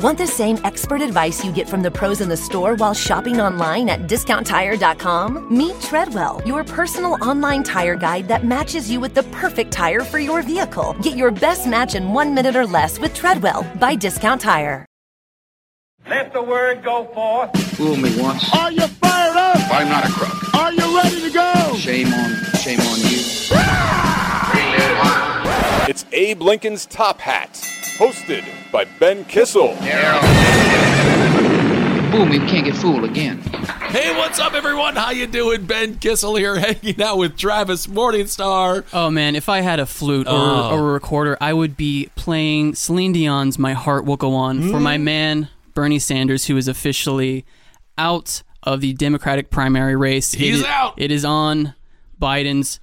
Sling. Want the same expert advice you get from the pros in the store while shopping online at discounttire.com? Meet Treadwell, your personal online tire guide that matches you with the perfect tire for your vehicle. Get your best match in one minute or less with Treadwell by Discount Tire. Let the word go forth. Fool me once. Are you fired up? I'm not a crook. Are you ready to go? Shame on, shame on you. Ah! It's Abe Lincoln's Top Hat, hosted by Ben Kissel. Fool me, we can't get fooled again. Hey, what's up, everyone? How you doing? Ben Kissel here, hanging out with Travis Morningstar. Oh man, if I had a flute or, Oh. or a recorder, I would be playing Celine Dion's "My Heart Will Go On" for my Mm. man Bernie Sanders, who is officially out of the Democratic primary race. He's is- out. It is on Biden's.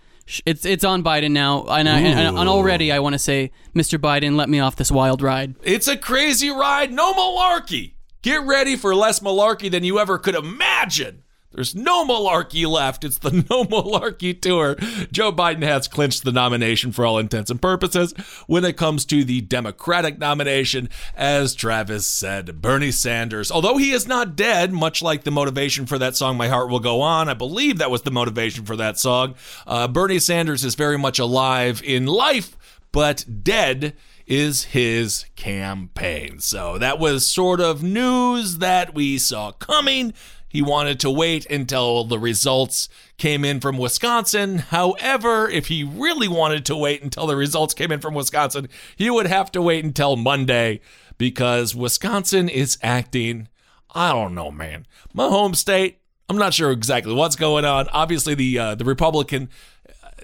It's it's on Biden now, and, I, and, and already I want to say, Mr. Biden, let me off this wild ride. It's a crazy ride, no malarkey. Get ready for less malarkey than you ever could imagine. There's no malarkey left. It's the no malarkey tour. Joe Biden has clinched the nomination for all intents and purposes. When it comes to the Democratic nomination, as Travis said, Bernie Sanders, although he is not dead, much like the motivation for that song, My Heart Will Go On, I believe that was the motivation for that song. Uh, Bernie Sanders is very much alive in life, but dead is his campaign. So that was sort of news that we saw coming. He wanted to wait until the results came in from Wisconsin. However, if he really wanted to wait until the results came in from Wisconsin, he would have to wait until Monday because Wisconsin is acting, I don't know, man. My home state, I'm not sure exactly what's going on. Obviously, the uh, the Republican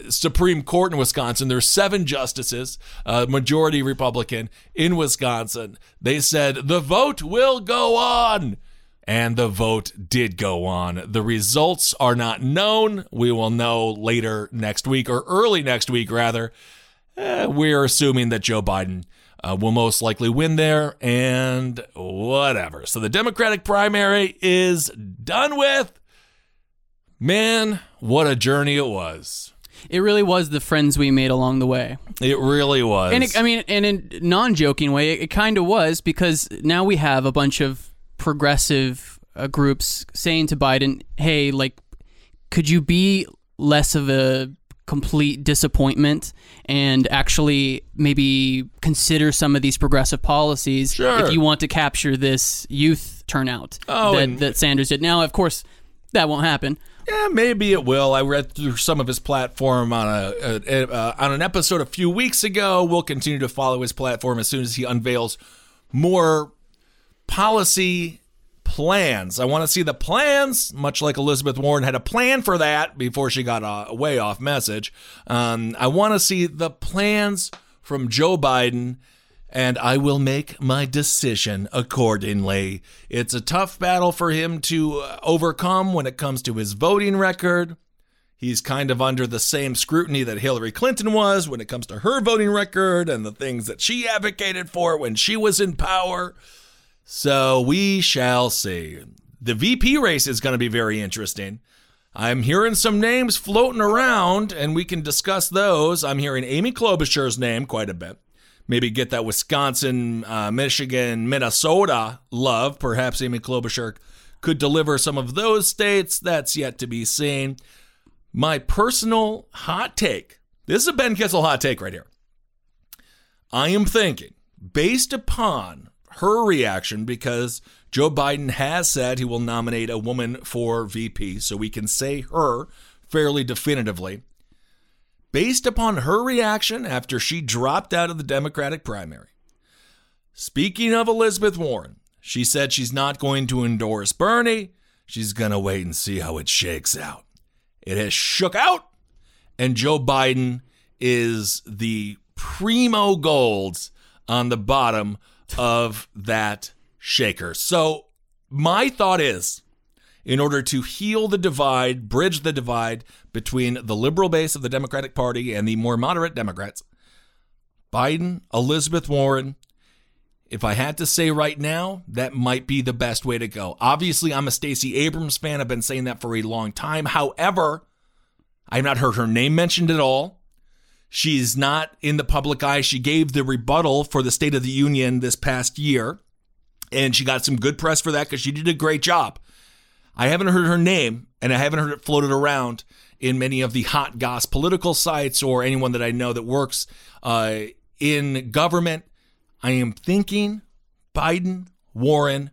Supreme Court in Wisconsin. There's seven justices, uh, majority Republican in Wisconsin. They said the vote will go on. And the vote did go on. The results are not known. We will know later next week or early next week, rather. Eh, we're assuming that Joe Biden uh, will most likely win there and whatever. So the Democratic primary is done with. Man, what a journey it was. It really was the friends we made along the way. It really was. And it, I mean, and in non-joking way, it, kind of was because now we have a bunch of progressive uh, groups saying to Biden, "Hey, like, could you be less of a complete disappointment and actually maybe consider some of these progressive policies Sure. if you want to capture this youth turnout Oh, that, that Sanders did?" Now, of course, that won't happen. Yeah, maybe it will. I read through some of his platform on a, a, a uh, on an episode a few weeks ago. We'll continue to follow his platform as soon as he unveils more policy plans. I want to see the plans, much like Elizabeth Warren had a plan for that before she got a way off message. Um, I want to see the plans from Joe Biden, and I will make my decision accordingly. It's a tough battle for him to uh, overcome when it comes to his voting record. He's kind of under the same scrutiny that Hillary Clinton was when it comes to her voting record and the things that she advocated for when she was in power. So we shall see. The VP race is going to be very interesting. I'm hearing some names floating around, and we can discuss those. I'm hearing Amy Klobuchar's name quite a bit. Maybe get that Wisconsin, uh, Michigan, Minnesota love. Perhaps Amy Klobuchar could deliver some of those states. That's yet to be seen. My personal hot take this is a Ben Kissel hot take right here. I am thinking, based upon her reaction, because Joe Biden has said he will nominate a woman for VP, so we can say her fairly definitively. Based upon her reaction after she dropped out of the Democratic primary, speaking of Elizabeth Warren, she said she's not going to endorse Bernie. She's going to wait and see how it shakes out. It has shook out, and Joe Biden is the primo golds on the bottom of that shaker. So, my thought is in order to heal the divide, bridge the divide between the liberal base of the Democratic Party and the more moderate Democrats, Biden, Elizabeth Warren, if I had to say right now, that might be the best way to go. Obviously, I'm a Stacey Abrams fan. I've been saying that for a long time. However, I've not heard her name mentioned at all. She's not in the public eye. She gave the rebuttal for the State of the Union this past year, and she got some good press for that because she did a great job. I haven't heard her name, and I haven't heard it floated around in many of the hot goss political sites or anyone that I know that works uh, in government. I am thinking Biden, Warren.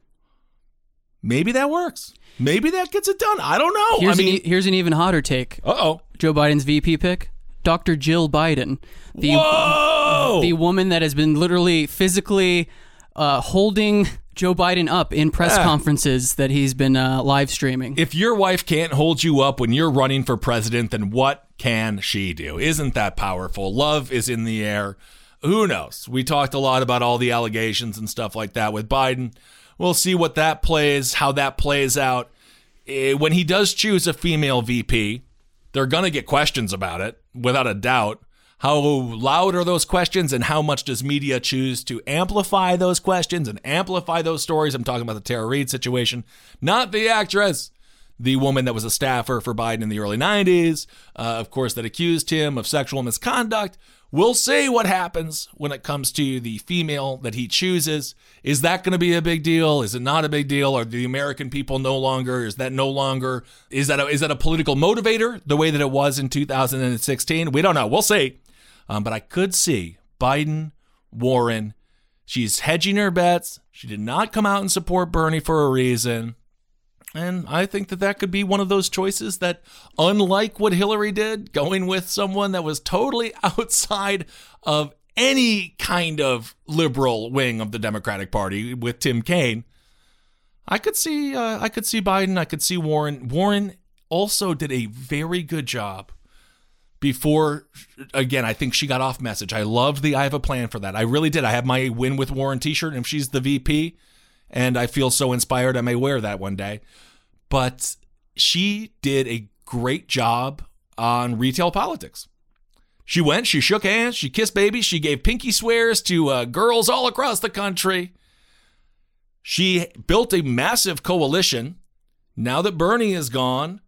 Maybe that works. Maybe that gets it done. I don't know. Here's, I mean, an, e- here's an even hotter take. uh oh. Joe Biden's VP pick, Dr. Jill Biden, the Whoa! the woman that has been literally physically uh, holding Joe Biden up in press Yeah. conferences that he's been uh, live streaming. if your wife can't hold you up when you're running for president, then what can she do? Isn't that powerful? Love is in the air. Who knows? We talked a lot about all the allegations and stuff like that with Biden. We'll see what that plays, how that plays out. Eh, When he does choose a female VP, they're going to get questions about it, without a doubt. How loud are those questions, and how much does media choose to amplify those questions and amplify those stories? I'm talking about the Tara Reade situation, not the actress the woman that was a staffer for Biden in the early 90s, uh, of course, that accused him of sexual misconduct. We'll see what happens when it comes to the female that he chooses. Is that going to be a big deal? Is it not a big deal? Are the American people no longer? Is that no longer? Is that a, is that a political motivator the way that it was in 2016? We don't know. We'll see. Um, but I could see Biden, Warren. She's hedging her bets. She did not come out and support Bernie for a reason. And I think that that could be one of those choices that, unlike what Hillary did, going with someone that was totally outside of any kind of liberal wing of the Democratic Party with Tim Kaine, I could see uh, I could see Biden, I could see Warren. Warren also did a very good job before again, I think she got off message. I loved the I have a plan for that. I really did. I have my win with Warren t-shirt and if she's the VP and I feel so inspired I may wear that one day. But she did a great job on retail politics. She went, she shook hands, she kissed babies, she gave pinky swears to uh, girls all across the country. She built a massive coalition. Now that Bernie is gone,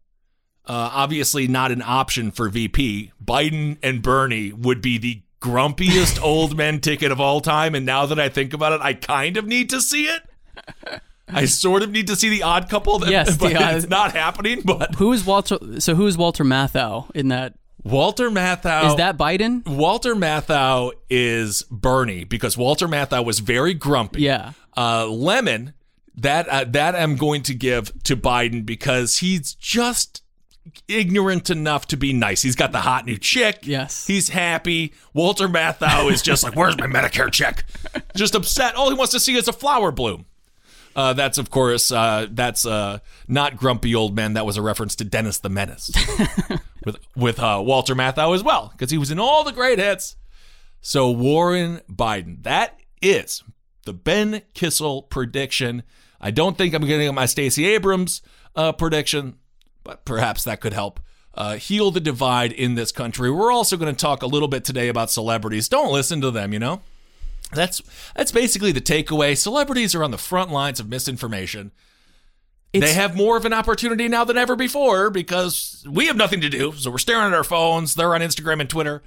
uh, obviously not an option for VP. Biden and Bernie would be the grumpiest old men ticket of all time. And now that I think about it, I kind of need to see it. I sort of need to see the odd couple. That, Yes, but odd- it's not happening. But Who is Walter? So who is Walter Matthau in that? Walter Matthau Is that Biden? Walter Matthau is Bernie because Walter Matthau was very grumpy. Yeah. Uh, Lemmon, that uh, that I'm going to give to Biden because he's just ignorant enough to be nice. He's got the hot new chick. Yes. He's happy. Walter Matthau is just like, where's my Medicare check? Just upset. All he wants to see is a flower bloom. Uh, that's of course uh, that's uh, not grumpy old man. That was a reference to Dennis the Menace with with uh, Walter Matthau as well because he was in all the great hits. So Warren Biden, that is the Ben Kissel prediction. I don't think I'm getting my Stacey Abrams uh, prediction, but perhaps that could help uh, heal the divide in this country. We're also going to talk a little bit today about celebrities. Don't listen to them, you know. That's that's basically the takeaway. Celebrities are on the front lines of misinformation. they have more of an opportunity now than ever before because we have nothing to do. So we're staring at our phones. They're on Instagram and Twitter.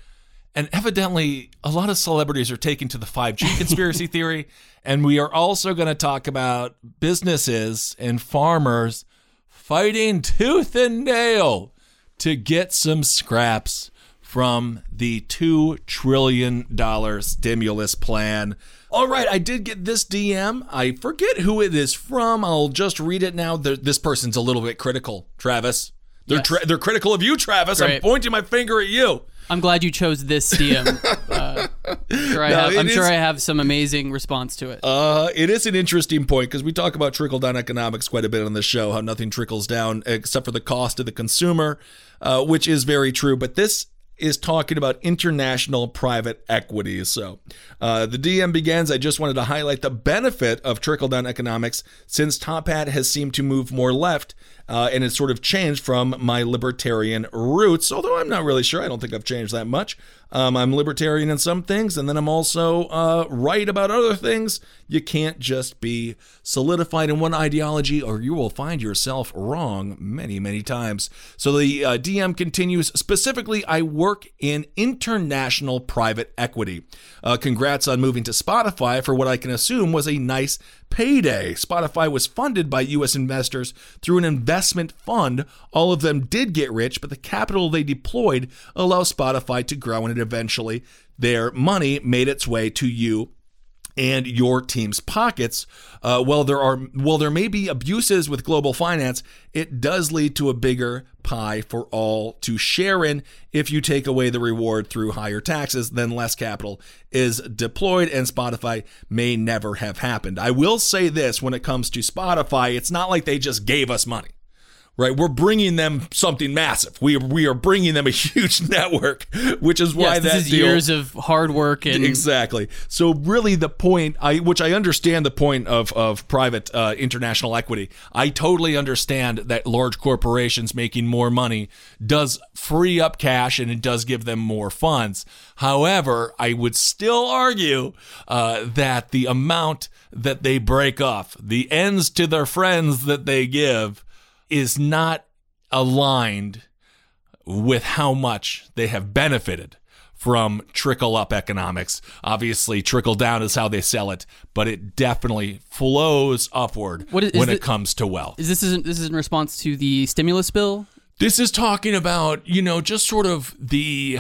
And evidently, a lot of celebrities are taking to the 5G conspiracy theory. And we are also going to talk about businesses and farmers fighting tooth and nail to get some scraps from the $2 trillion stimulus plan. All right, I did get this DM. I forget who it is from. I'll just read it now. This person's a little bit critical, Travis. They're, Yes. tra- they're critical of you, Travis. I'm pointing my finger at you. I'm glad you chose this DM. Uh, sure I, no, have, I'm sure is- I have some amazing response to it. Uh, it is an interesting point because we talk about trickle down economics quite a bit on this show, how nothing trickles down except for the cost to the consumer, uh, which is very true. But this is talking about international private equity. So uh, the DM begins. I just wanted to highlight the benefit of trickle down economics since Top Hat has seemed to move more left uh, and it's sort of changed from my libertarian roots, although I'm not really sure. I don't think I've changed that much. Um, I'm libertarian in some things, and then I'm also uh, right about other things. You can't just be solidified in one ideology, or you will find yourself wrong many, many times. So the uh, DM continues specifically, I work in international private equity. Uh, congrats on moving to Spotify for what I can assume was a nice payday. Spotify was funded by U.S. investors through an investment fund. All of them did get rich, but the capital they deployed allows Spotify to grow, and eventually their money made its way to you and your team's pockets. Uh, while there are while there may be abuses with global finance, it does lead to a bigger pie for all to share in. If you take away the reward through higher taxes, then less capital is deployed, and Spotify may never have happened. I will say this: when it comes to Spotify, it's not like they just gave us money right? We're bringing them something massive. We we are bringing them a huge network, which is why yes, that is deal, years of hard work and exactly. So really, the point, I which I understand the point of of private uh, international equity. I totally understand that large corporations making more money does free up cash and it does give them more funds. However, I would still argue uh, that the amount that they break off, the ends to their friends that they give is not aligned with how much they have benefited from trickle up economics. Obviously, trickle down is how they sell it, but it definitely flows upward What is- is when it it- comes to wealth. Is this is this is in response to the stimulus bill? This is talking about, you know, just sort of the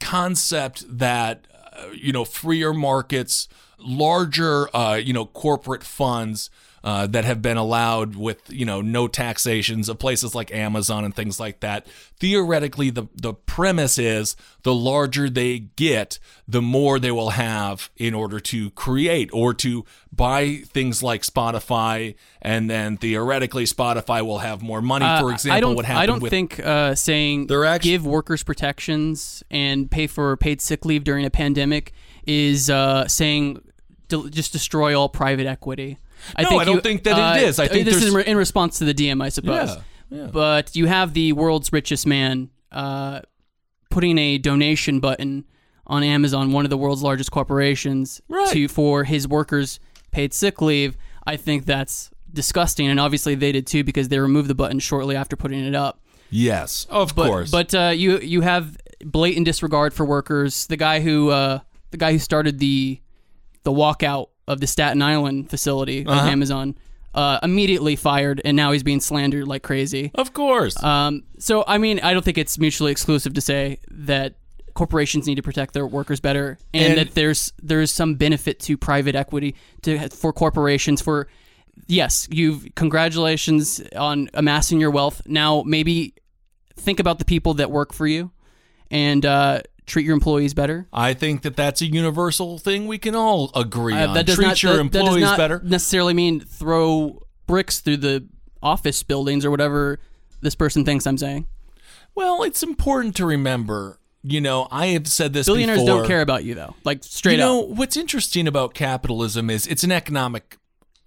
concept that, uh, you know, freer markets, larger, uh, you know, corporate funds uh, that have been allowed with, you know, no taxations of places like Amazon and things like that. Theoretically, the, the premise is the larger they get, the more they will have in order to create or to buy things like Spotify. And then theoretically, Spotify will have more money. For Uh, example, I don't, what happened I don't with think uh, saying They're actu- give workers protections and pay for paid sick leave during a pandemic is uh, saying just destroy all private equity. No, I don't think that it is. I think this is in response to the DM, I suppose. Yeah, yeah. But you have the world's richest man uh, putting a donation button on Amazon, one of the world's largest corporations, Right. to for his workers paid sick leave. I think that's disgusting, and obviously they did too because they removed the button shortly after putting it up. Yes, of But, course. But uh, you you have blatant disregard for workers. The guy who uh, the guy who started the the walkout of the Staten Island facility Uh-huh. Amazon uh, immediately fired, and now he's being slandered like crazy. of course. Um, so I mean, I don't think it's mutually exclusive to say that corporations need to protect their workers better, and, And- that there's there's some benefit to private equity to for corporations for. Yes, you've congratulations on amassing your wealth. Now maybe think about the people that work for you, and uh, treat your employees better. I think that that's a universal thing we can all agree Uh, on. that Treat not your that, that employees does not better. necessarily mean throw bricks through the office buildings or whatever this person thinks I'm saying. Well, it's important to remember. You know, I have said this Billionaires before. don't care about you though. Like straight you know, what's interesting about capitalism is it's an economic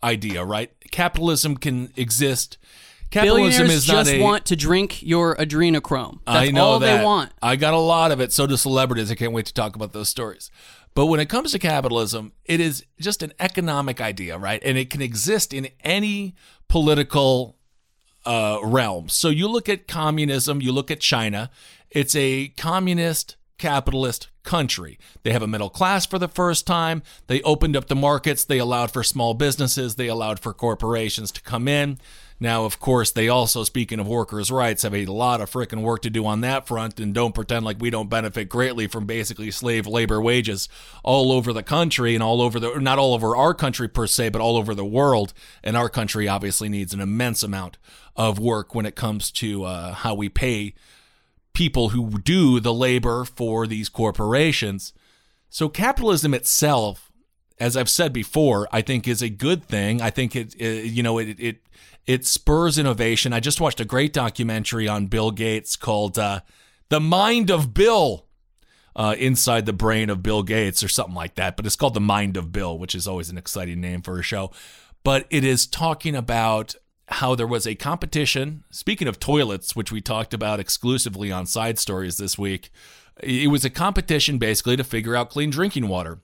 idea, right? Capitalism can exist. Capitalism is not just a, want to drink your adrenochrome. That's I know all that. they want. I got a lot of it. So do celebrities. I can't wait to talk about those stories. But when it comes to capitalism, it is just an economic idea, right? And it can exist in any political uh, realm. So you look at communism, you look at China, it's a communist capitalist country. They have a middle class for the first time. They opened up the markets. They allowed for small businesses. They allowed for corporations to come in. Now, of course, they also, speaking of workers' rights, have a lot of freaking work to do on that front and don't pretend like we don't benefit greatly from basically slave labor wages all over the country and all over the, not all over our country per se, but all over the world. And our country obviously needs an immense amount of work when it comes to uh, how we pay people who do the labor for these corporations. So capitalism itself, as I've said before, I think is a good thing. I think it, it you know, it, it it spurs innovation. I just watched a great documentary on Bill Gates called uh, the mind of Bill uh, inside the brain of Bill Gates or something like that. But it's called The Mind of Bill, which is always an exciting name for a show. But it is talking about how there was a competition. Speaking of toilets, which we talked about exclusively on Side Stories this week, it was a competition basically to figure out clean drinking water.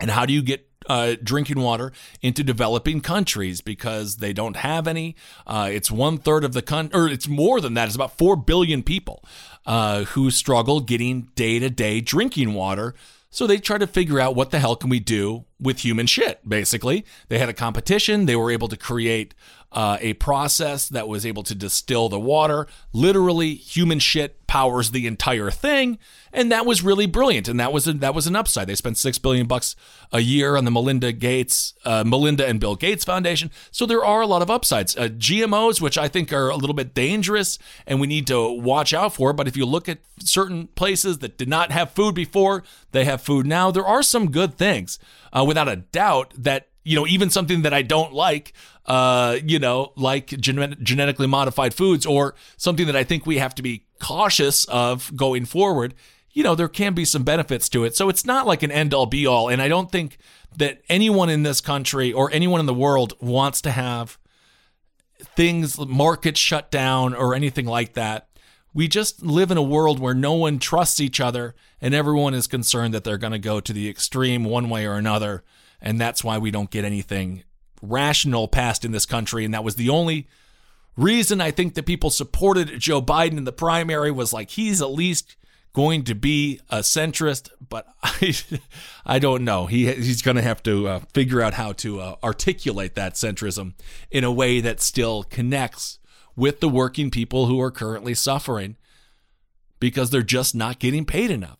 And how do you get uh, drinking water into developing countries because they don't have any. Uh, it's one third of the country, or it's more than that. It's about four billion people uh, who struggle getting day to day drinking water. So they try to figure out what the hell can we do with human shit. Basically, they had a competition. They were able to create uh, a process that was able to distill the water. Literally, human shit powers the entire thing, and that was really brilliant. And that was a, that was an upside. They spent six billion bucks a year on the Melinda Gates, uh, Melinda and Bill Gates Foundation. So there are a lot of upsides. Uh, GMOs, which I think are a little bit dangerous, and we need to watch out for. But if you look at certain places that did not have food before, they have food now. There are some good things, uh, without a doubt. That you know, even something that I don't like, uh, you know, like gen- genetically modified foods or something that I think we have to be cautious of going forward, you know, there can be some benefits to it. So it's not like an end all be all. And I don't think that anyone in this country or anyone in the world wants to have things, markets shut down or anything like that. We just live in a world where no one trusts each other and everyone is concerned that they're going to go to the extreme one way or another. And that's why we don't get anything rational passed in this country. And that was the only reason I think that people supported Joe Biden in the primary was like he's at least going to be a centrist, but I, I don't know. He he's going to have to uh, figure out how to uh, articulate that centrism in a way that still connects with the working people who are currently suffering because they're just not getting paid enough.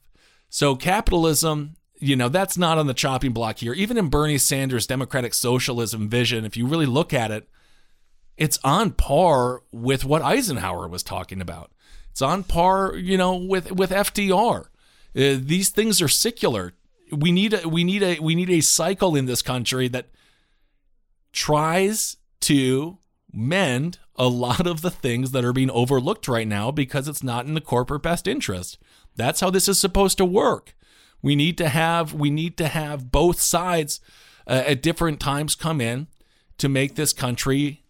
So capitalism you know, that's not on the chopping block here. Even in Bernie Sanders' democratic socialism vision, if you really look at it, it's on par with what Eisenhower was talking about. It's on par, you know, with with FDR. Uh, these things are secular. We need a we need a we need a cycle in this country that tries to mend a lot of the things that are being overlooked right now because it's not in the corporate best interest. That's how this is supposed to work. We need to have we need to have both sides uh, at different times come in to make this country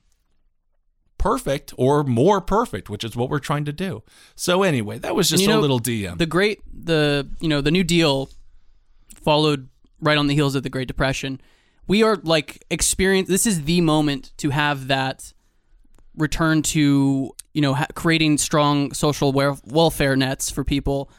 perfect or more perfect, which is what we're trying to do. So anyway, that was just a know, little DM. The great the you know the New Deal followed right on the heels of the Great Depression. We are like experience. This is the moment to have that return to you know ha- creating strong social welfare nets for people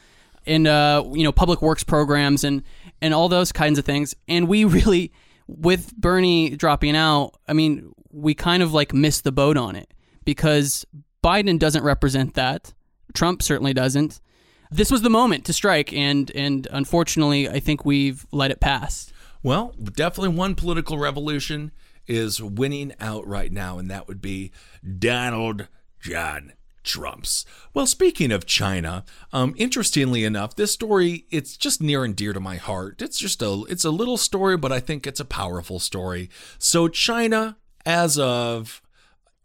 and uh, you know public works programs and and all those kinds of things. And we really, with Bernie dropping out, I mean, we kind of like missed the boat on it because Biden doesn't represent that. Trump certainly doesn't. This was the moment to strike, and and unfortunately, I think we've let it pass. Well, definitely one political revolution is winning out right now, and that would be Donald John Trumps. Well, speaking of China, um, interestingly enough, this story it's just near and dear to my heart. It's just a it's a little story, but I think it's a powerful story. So China, as of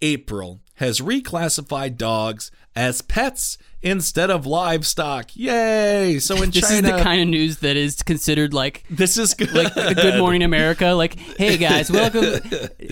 April, has reclassified dogs as pets instead of livestock. Yay! So in this China, is the kind of news that is considered like this is good. like Good Morning America. Like, hey guys, welcome.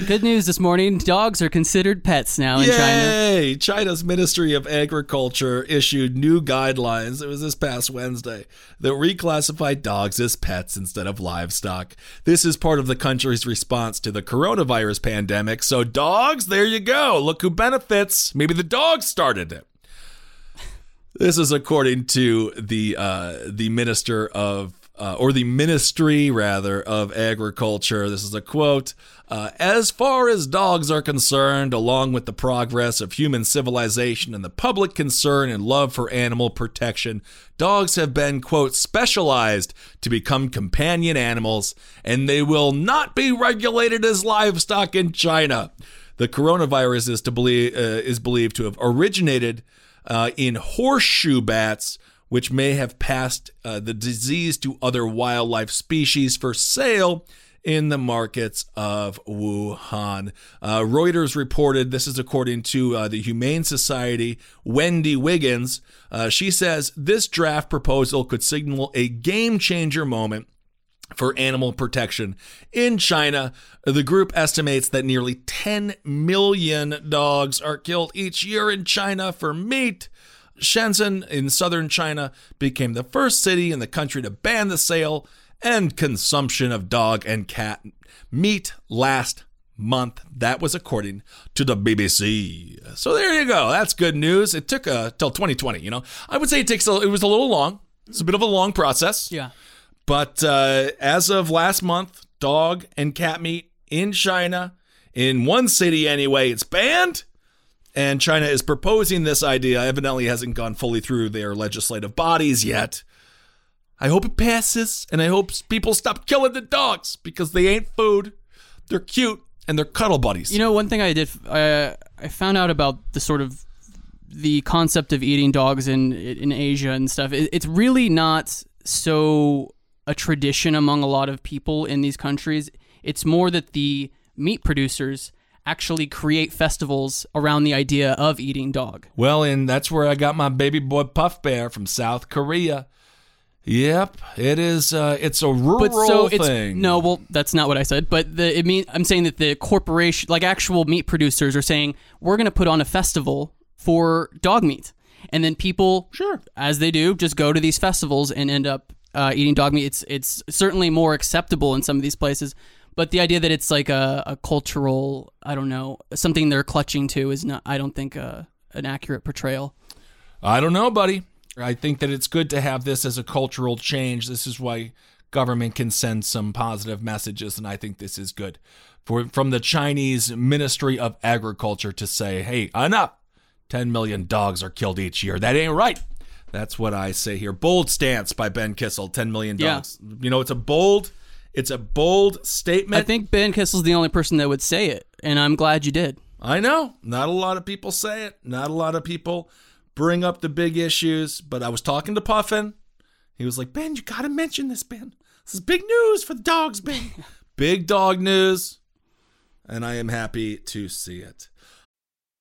Good news this morning: dogs are considered pets now in China. Yay! China's Ministry of Agriculture issued new guidelines. It was this past Wednesday that reclassified dogs as pets instead of livestock. This is part of the country's response to the coronavirus pandemic. So dogs, there you go. Look who benefits. Maybe the dogs started it. This is according to the uh, the minister of uh, or the ministry rather of agriculture. This is a quote. Uh, as far as dogs are concerned, along with the progress of human civilization and the public concern and love for animal protection, dogs have been, quote, specialized to become companion animals, and they will not be regulated as livestock in China. The coronavirus is to believe uh, is believed to have originated uh, in horseshoe bats, which may have passed uh, the disease to other wildlife species for sale in the markets of Wuhan. Uh, Reuters reported this is according to uh, the Humane Society, Wendy Higgins. Uh, she says this draft proposal could signal a game changer moment for animal protection in China. The group estimates that nearly 10 million dogs are killed each year in China for meat. Shenzhen in southern China became the first city in the country to ban the sale and consumption of dog and cat meat last month. That was according to the BBC. So there you go. That's good news. It took uh, till 2020. You know, I would say it takes a, it was a little long. It's a bit of a long process. Yeah. But uh, as of last month, dog and cat meat in China, in one city anyway, it's banned. And China is proposing this idea. Evidently, hasn't gone fully through their legislative bodies yet. I hope it passes, and I hope people stop killing the dogs because they ain't food. They're cute and they're cuddle buddies. You know, one thing I did, I I found out about the sort of the concept of eating dogs in in Asia and stuff. It, it's really not so a tradition among a lot of people in these countries. It's more that the meat producers actually create festivals around the idea of eating dog. Well, and that's where I got my baby boy Puff Bear from South Korea. Yep, it is. Uh, it's a rural But so thing. no, well, that's not what I said. But the it mean I'm saying that the corporation, like actual meat producers, are saying we're going to put on a festival for dog meat, and then people, Sure. as they do, just go to these festivals and end up uh, eating dog meat. It's it's certainly more acceptable in some of these places. But the idea that it's like a, a cultural, I don't know, something they're clutching to is not, I don't think, uh, an accurate portrayal. I don't know, buddy. I think that it's good to have this as a cultural change. This is why government can send some positive messages, and I think this is good for from the Chinese Ministry of Agriculture to say, "Hey, enough! Ten million dogs are killed each year. That ain't right." That's what I say here. Bold stance by Ben Kissel. Ten million Yeah. dogs. You know, it's a bold, it's a bold statement. I think Ben Kissel's the only person that would say it, and I'm glad you did. I know. Not a lot of people say it. Not a lot of people bring up the big issues. But I was talking to Puffin. He was like, Ben, you got to mention this, Ben. This is big news for the dogs, Ben. big dog news. And I am happy to see it.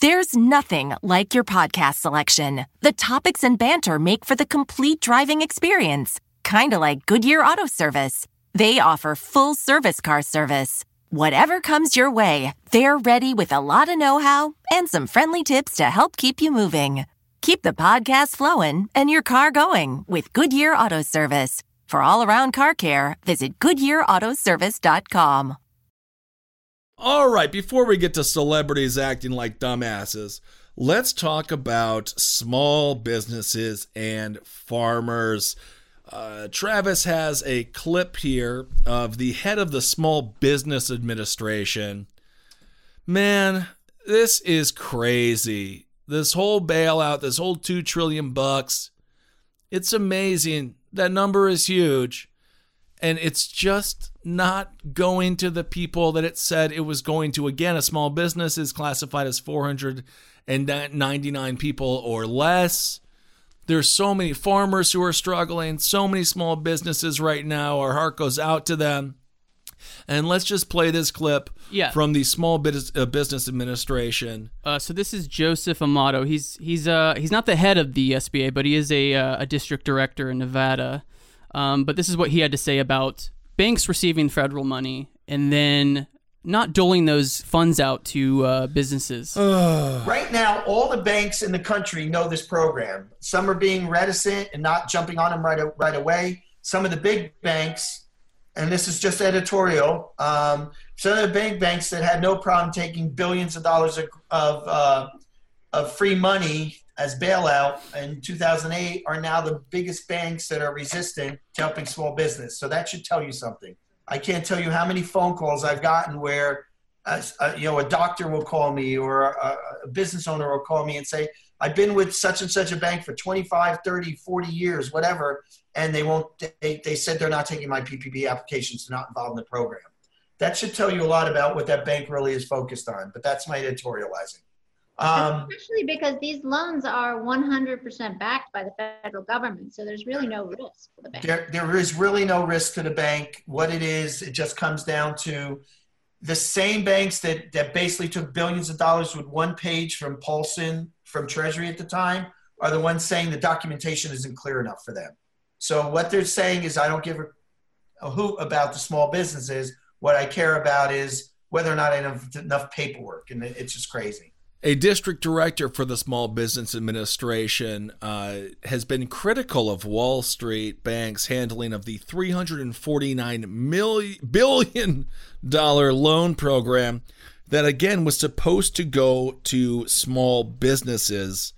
There's nothing like your podcast selection. The topics and banter make for the complete driving experience, kind of like Goodyear Auto Service. They offer full service car service. Whatever comes your way, they're ready with a lot of know how and some friendly tips to help keep you moving. Keep the podcast flowing and your car going with Goodyear Auto Service. For all around car care, visit GoodyearAutoservice.com. All right, before we get to celebrities acting like dumbasses, let's talk about small businesses and farmers. Uh, Travis has a clip here of the head of the Small Business Administration. Man, this is crazy. This whole bailout, this whole 2 trillion bucks. It's amazing. That number is huge and it's just not going to the people that it said it was going to. Again, a small business is classified as 499 people or less. There's so many farmers who are struggling, so many small businesses right now. Our heart goes out to them. And let's just play this clip Yeah. from the Small Bus- uh, Business Administration. Uh, so this is Joseph Amato. He's he's uh he's not the head of the SBA, but he is a uh, a district director in Nevada. Um, but this is what he had to say about banks receiving federal money and then not doling those funds out to uh, businesses. Right now, all the banks in the country know this program. Some are being reticent and not jumping on them right, right away. Some of the big banks, and this is just editorial, um, some of the big banks that had no problem taking billions of dollars of, of, uh, of free money as bailout in 2008 are now the biggest banks that are resistant to helping small business. So that should tell you something. I can't tell you how many phone calls I've gotten where, uh, uh, you know, a doctor will call me or a, a business owner will call me and say, I've been with such and such a bank for 25, 30, 40 years, whatever, and they won't, they, they said they're not taking my PPP applications, they're not involved in the program. That should tell you a lot about what that bank really is focused on, but that's my editorializing. Um, Especially because these loans are 100% backed by the federal government, so there's really no risk for the bank. there, there is really no risk to the bank. What it is, it just comes down to the same banks that, that basically took billions of dollars with one page from Paulson from Treasury at the time are the ones saying the documentation isn't clear enough for them. So what they're saying is, I don't give a, a hoot about the small businesses. What I care about is whether or not I have enough paperwork, and it's just crazy. A district director for the Small Business Administration uh, has been critical of Wall Street banks' handling of the 349 million billion dollar loan program that again was supposed to go to small businesses.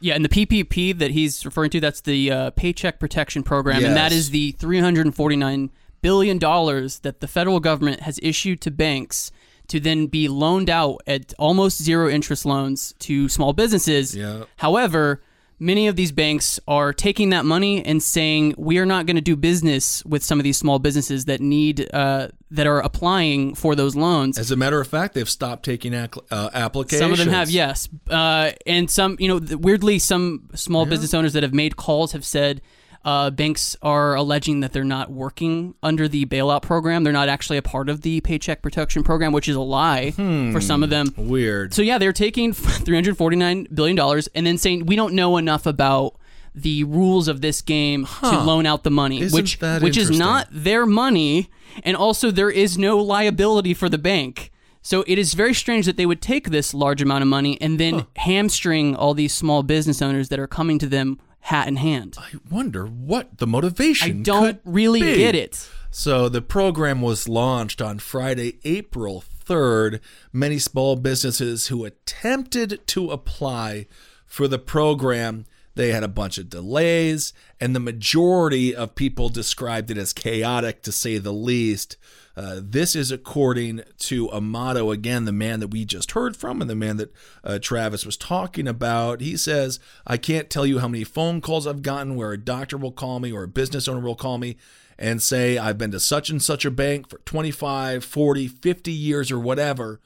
Yeah, and the PPP that he's referring to, that's the uh, Paycheck Protection Program, and that is the $349 billion that the federal government has issued to banks to then be loaned out at almost zero interest loans to small businesses. Yeah. However, many of these banks are taking that money and saying we are not going to do business with some of these small businesses that need uh, that are applying for those loans. As a matter of fact, they've stopped taking ac- uh, applications. Some of them have, yes, uh, and some, you know, weirdly, some small business owners that have made calls have said uh, banks are alleging that they're not working under the bailout program. They're not actually a part of the Paycheck Protection Program, which is a lie for some of them. Weird. So yeah, they're taking 349 billion dollars and then saying we don't know enough about the rules of this game to loan out the money, Isn't which which is not their money, and also there is no liability for the bank. So it is very strange that they would take this large amount of money and then hamstring all these small business owners that are coming to them hat in hand. I wonder what the motivation. I don't really be. get it. So the program was launched on Friday, April 3rd. Many small businesses who attempted to apply for the program, they had a bunch of delays, and the majority of people described it as chaotic to say the least. Uh, this is according to Amato, again, the man that we just heard from and the man that uh, Travis was talking about. He says, I can't tell you how many phone calls I've gotten where a doctor will call me or a business owner will call me and say, I've been to such and such a bank for 25, 40, 50 years or whatever.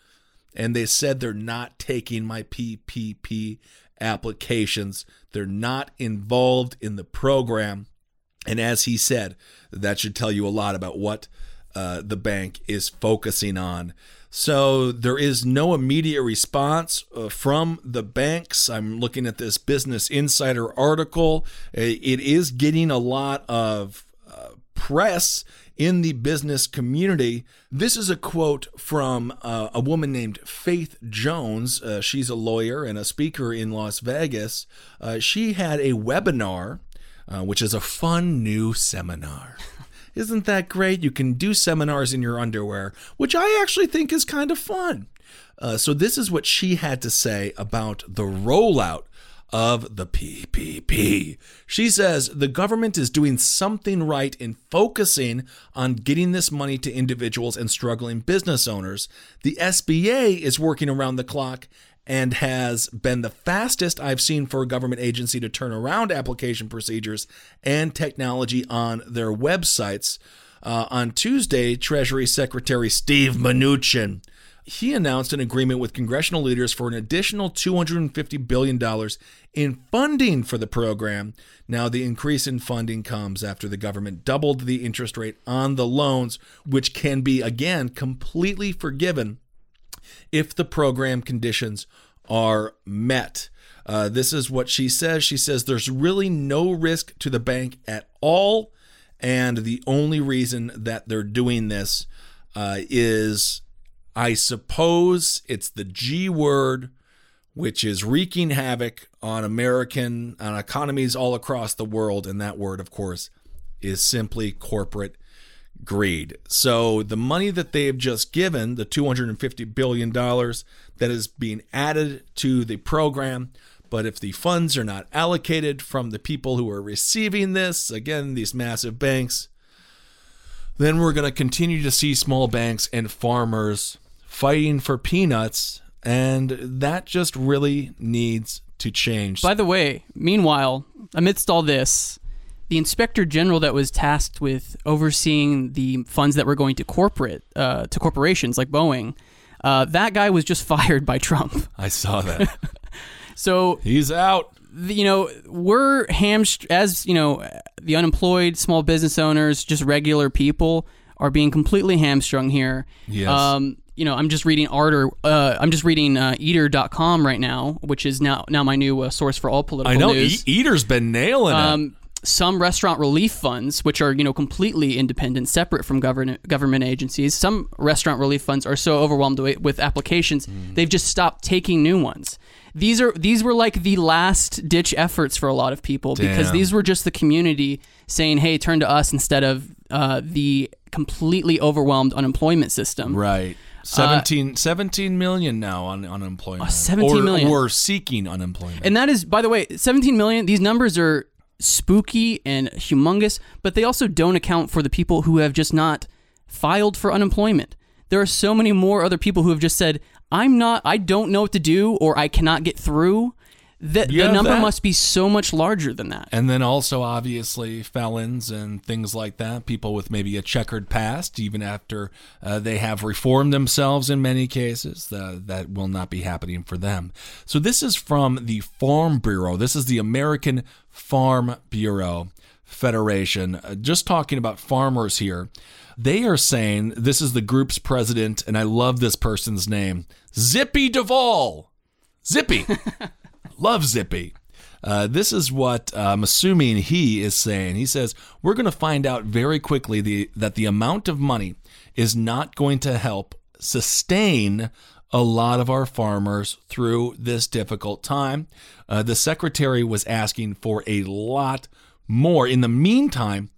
And they said they're not taking my PPP applications. They're not involved in the program. And as he said, that should tell you a lot about what uh, the bank is focusing on. So there is no immediate response uh, from the banks. I'm looking at this Business Insider article. Uh, It is getting a lot of uh, press in the business community. This is a quote from uh, a woman named Faith Jones. Uh, she's a lawyer and a speaker in Las Vegas. Uh, she had a webinar, uh, which is a fun new seminar. Isn't that great? You can do seminars in your underwear, which I actually think is kind of fun. Uh, so, this is what she had to say about the rollout of the PPP. She says the government is doing something right in focusing on getting this money to individuals and struggling business owners. The SBA is working around the clock and has been the fastest I've seen for a government agency to turn around application procedures and technology on their websites. Uh, on Tuesday, Treasury Secretary Steve Mnuchin he announced an agreement with congressional leaders for an additional $250 billion in funding for the program. Now, the increase in funding comes after the government doubled the interest rate on the loans, which can be, again, completely forgiven if the program conditions are met. Uh, this is what she says. She says there's really no risk to the bank at all. And the only reason that they're doing this uh, is, I suppose, it's the G word, which is wreaking havoc on American on economies all across the world. And that word, of course, is simply corporate greed. So the money that they have just given, the $250 billion that is being added to the program, but if the funds are not allocated from the people who are receiving this, again, these massive banks, then we're going to continue to see small banks and farmers fighting for peanuts, and that just really needs to change. By the way, meanwhile, amidst all this, the inspector general that was tasked with overseeing the funds that were going to corporate uh, to corporations like Boeing, uh, that guy was just fired by Trump. I saw that. so he's out. You know, we're hamstr as you know, the unemployed, small business owners, just regular people are being completely hamstrung here. Yes. Um, you know, I'm just reading Arter. Uh, I'm just reading uh, Eater.com right now, which is now now my new uh, source for all political I know news. E- Eater's been nailing it. Um, some restaurant relief funds, which are you know completely independent, separate from government government agencies, some restaurant relief funds are so overwhelmed with, with applications Mm. they've just stopped taking new ones. These are these were like the last ditch efforts for a lot of people because these were just the community saying, "Hey, turn to us instead of uh, the completely overwhelmed unemployment system." Right. 17, 17 million now on unemployment. Uh, 17 or, million. Or seeking unemployment. And that is, by the way, 17 million. These numbers are spooky and humongous, but they also don't account for the people who have just not filed for unemployment. There are so many more other people who have just said, I'm not, I don't know what to do, or I cannot get through. The, Yeah, the number that- must be so much larger than that. And then also, obviously, felons and things like that, people with maybe a checkered past, even after uh, they have reformed themselves in many cases, uh, that will not be happening for them. So, this is from the Farm Bureau. This is the American Farm Bureau Federation. Uh, just talking about farmers here. They are saying this is the group's president, and I love this person's name Zippy Duvall. Zippy. Love Zippy. Uh, this is what uh, I'm assuming he is saying. He says, We're going to find out very quickly the, that the amount of money is not going to help sustain a lot of our farmers through this difficult time. Uh, the secretary was asking for a lot more. In the meantime,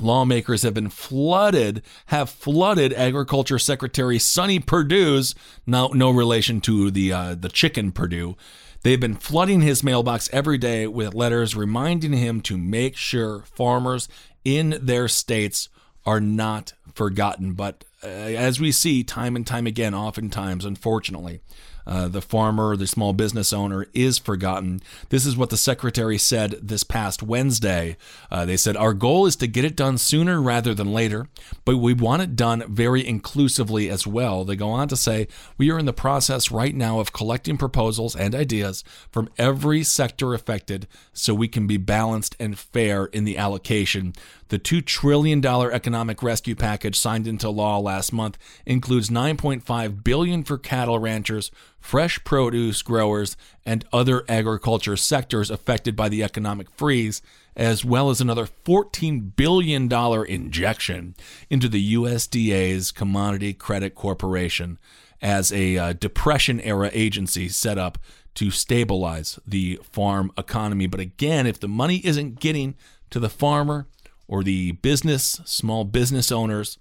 lawmakers have been flooded, have flooded Agriculture Secretary Sonny Perdue's, no, no relation to the uh, the chicken Perdue. They've been flooding his mailbox every day with letters reminding him to make sure farmers in their states are not forgotten. But uh, as we see time and time again, oftentimes, unfortunately, uh, the farmer, the small business owner is forgotten. This is what the secretary said this past Wednesday. Uh, they said, Our goal is to get it done sooner rather than later, but we want it done very inclusively as well. They go on to say, We are in the process right now of collecting proposals and ideas from every sector affected so we can be balanced and fair in the allocation. The $2 trillion economic rescue package signed into law last month includes 9.5 billion for cattle ranchers, fresh produce growers, and other agriculture sectors affected by the economic freeze, as well as another $14 billion injection into the USDA's Commodity Credit Corporation as a uh, depression era agency set up to stabilize the farm economy. But again, if the money isn't getting to the farmer or the business, small business owners,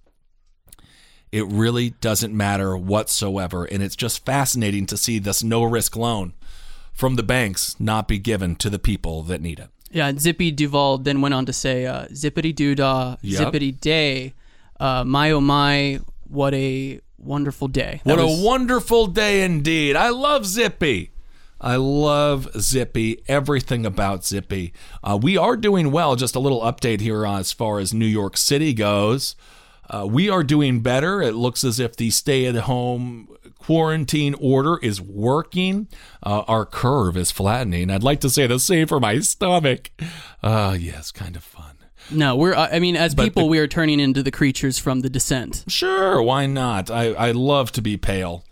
it really doesn't matter whatsoever. And it's just fascinating to see this no risk loan from the banks not be given to the people that need it. Yeah, Zippy Duvall then went on to say, uh, "Zippity doo dah, Yep. zippity day, uh, my oh my, what a wonderful day." That What was- a wonderful day indeed. I love Zippy. I love Zippy, everything about Zippy. Uh, we are doing well. Just a little update here as far as New York City goes. Uh, we are doing better. It looks as if the stay at home quarantine order is working. Uh, our curve is flattening. I'd like to say the same for my stomach. Uh, yes, kind of fun. No, we're. I mean, as But people, the- we are turning into the creatures from the descent. Sure, why not? I, I love to be pale.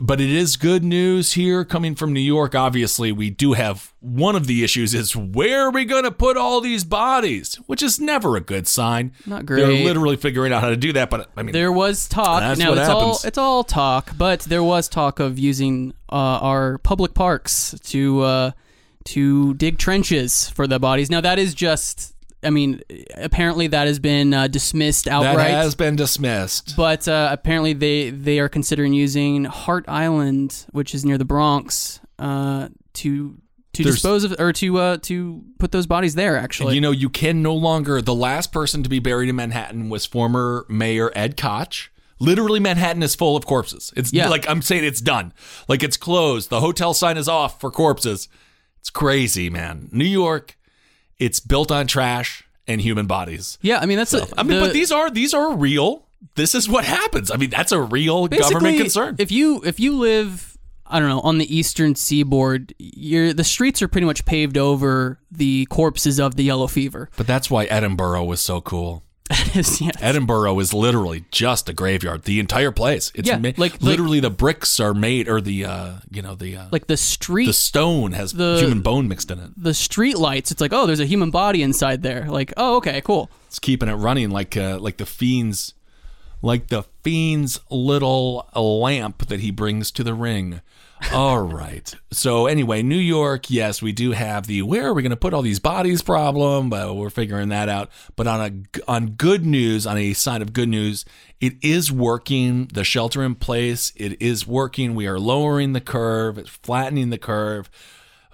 But it is good news here coming from New York. Obviously, we do have one of the issues is where are we going to put all these bodies, which is never a good sign. Not great. They're literally figuring out how to do that, but I mean, There was talk. That's now what it's all it's all talk, but there was talk of using uh, our public parks to uh, to dig trenches for the bodies. Now that is just. I mean, apparently that has been uh, dismissed outright. that has been dismissed. But uh, apparently they they are considering using Hart Island, which is near the Bronx, uh, to to There's- dispose of or to uh to put those bodies there. Actually, you know, you can no longer. The last person to be buried in Manhattan was former Mayor Ed Koch. Literally, Manhattan is full of corpses. It's Yeah. like I'm saying, it's done. Like it's closed. The hotel sign is off for corpses. It's crazy, man. New York, it's built on trash and human bodies. yeah, I mean that's a, I mean, the- but these are these are real. This is what happens. I mean, that's a real government concern. If you if you live, I don't know, on the eastern seaboard, you're the streets are pretty much paved over the corpses of the yellow fever. But that's why Edinburgh was so cool. Yes. Edinburgh is literally just a graveyard. The entire place. It's Yeah, ma- like- literally the bricks are made, or the uh, you know the uh, Like the street, the stone has the- human bone mixed in it. the street lights. It's like, oh, there's a human body inside there. Like, oh, okay, cool. It's keeping it running like uh, like the fiend's like the fiend's little lamp that he brings to the ring. All right. So anyway, New York, yes, we do have the where are we going to put all these bodies problem, but we're figuring that out. But on a on good news, on a side of good news, it is working. The shelter in place, it is working. We are lowering the curve, it's flattening the curve.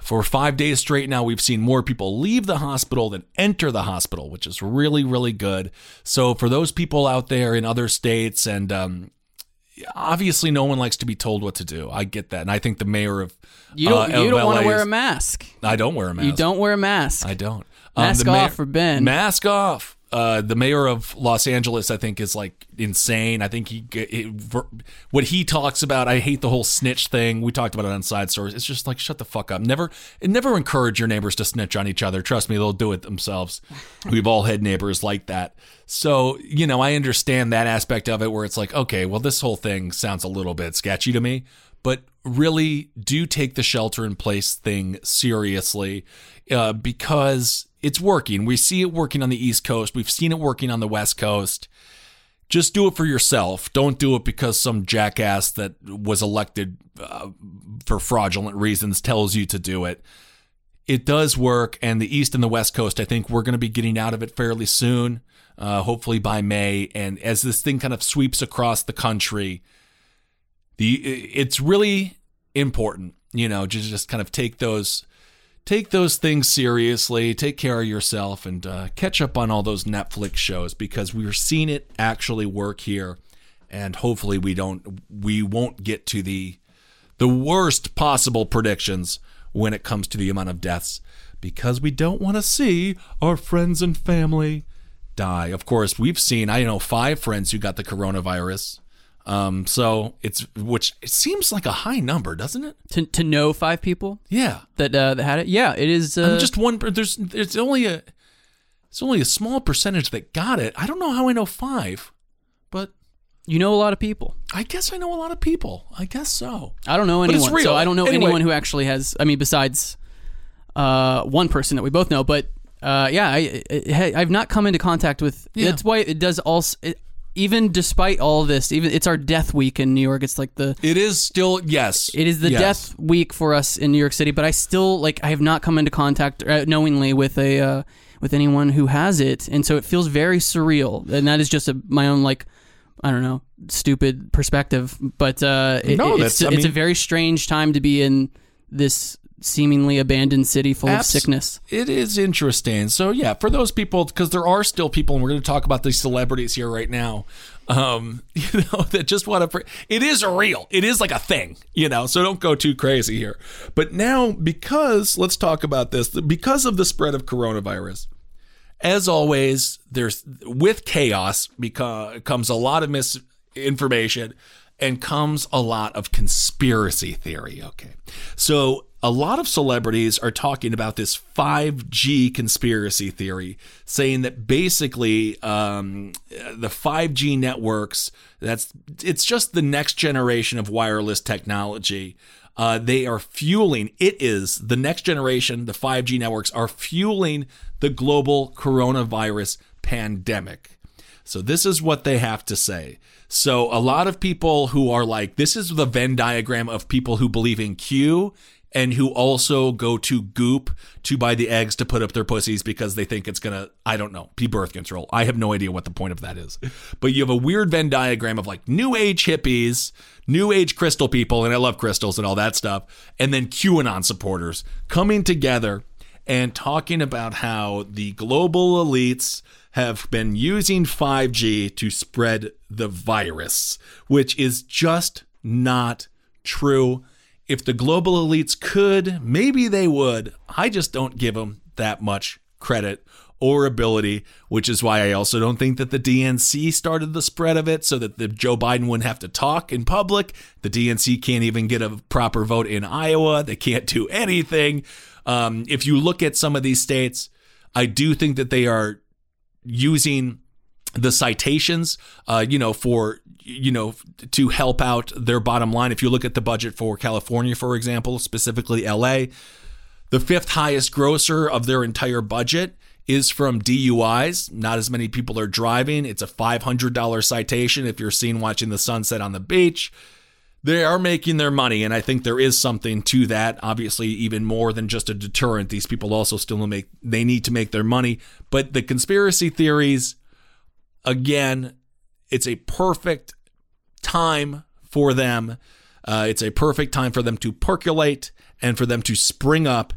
For five days straight now, we've seen more people leave the hospital than enter the hospital, which is really, really good. So, for those people out there in other states, and um, obviously, no one likes to be told what to do. I get that, and I think the mayor of You don't uh, you don't want to wear a mask. I don't wear a mask. You don't wear a mask. I don't. Mask the off for Ben. Mask off. Uh, the mayor of Los Angeles, I think, is like insane. I think he, it, what he talks about. I hate the whole snitch thing. We talked about it on side stories. It's just like shut the fuck up. Never, never encourage your neighbors to snitch on each other. Trust me, they'll do it themselves. We've all had neighbors like that. So you know, I understand that aspect of it, where it's like, okay, well, this whole thing sounds a little bit sketchy to me, but really do take the shelter in place thing seriously uh, because it's working. We see it working on the East Coast. We've seen it working on the West Coast. Just do it for yourself. Don't do it because some jackass that was elected uh, for fraudulent reasons tells you to do it. It does work, and the East and the West Coast, I think we're going to be getting out of it fairly soon, uh, hopefully by May. And as this thing kind of sweeps across the country, the it's really important, you know, just just kind of take those take those things seriously, take care of yourself, and uh, catch up on all those Netflix shows because we're seeing it actually work here, and hopefully we don't we won't get to the the worst possible predictions when it comes to the amount of deaths because we don't want to see our friends and family die. Of course, we've seen I know five friends who got the coronavirus. Um, so it's which it seems like a high number, doesn't it? To to know five people Yeah. that uh, that had it. Yeah, it is. Uh, just one. There's there's only a it's only a small percentage that got it. I don't know how I know five, but you know a lot of people. I guess I know a lot of people. I guess so. I don't know anyone. So. I don't know Anyway. anyone who actually has. I mean, besides uh, one person that we both know. But uh, yeah, I, I I've not come into contact with. Yeah. That's why it does also. It, even despite all this, even it's our death week in New York. It's like the It is still yes. it is the Yes. death week for us in New York City. But I still like I have not come into contact uh, knowingly with a uh, with anyone who has it, and so it feels very surreal. And that is just a, my own like I don't know stupid perspective, but uh, it, No, it's that's- I it's a mean- very strange time to be in this seemingly abandoned city full of sickness. It is interesting. So yeah, for those people, because there are still people, and we're going to talk about these celebrities here right now. Um, you know that just want to. It is real. It is like a thing. You know, so don't go too crazy here. But now, because let's talk about this. Because of the spread of coronavirus, as always, there's with chaos beca- comes a lot of misinformation and comes a lot of conspiracy theory. Okay. So a lot of celebrities are talking about this 5G conspiracy theory, saying that basically um, the 5G networks, that's it's just the next generation of wireless technology. Uh, they are fueling, it is the next generation, the 5G networks are fueling the global coronavirus pandemic. So this is what they have to say. So a lot of people who are like, this is the Venn diagram of people who believe in Q and who also go to Goop to buy the eggs to put up their pussies because they think it's gonna, I don't know, be birth control. I have no idea what the point of that is. But you have a weird Venn diagram of like new age hippies, New Age crystal people, and I love crystals and all that stuff, and then QAnon supporters coming together and talking about how the global elites have been using 5G to spread the virus, which is just not true. If the global elites could, maybe they would. I just don't give them that much credit or ability, which is why I also don't think that the DNC started the spread of it so that the Joe Biden wouldn't have to talk in public. The DNC can't even get a proper vote in Iowa. They can't do anything. Um, if you look at some of these states, I do think that they are using the citations, uh, you know, for you know to help out their bottom line. If you look at the budget for California, for example, specifically LA, the fifth highest grosser of their entire budget is from DUIs. Not as many people are driving. It's a $500 citation if you're seen watching the sunset on the beach. They are making their money, and I think there is something to that. Obviously, even more than just a deterrent. These people also still make they need to make their money. But the conspiracy theories, again, it's a perfect time for them. Uh, it's a perfect time for them to percolate and for them to spring up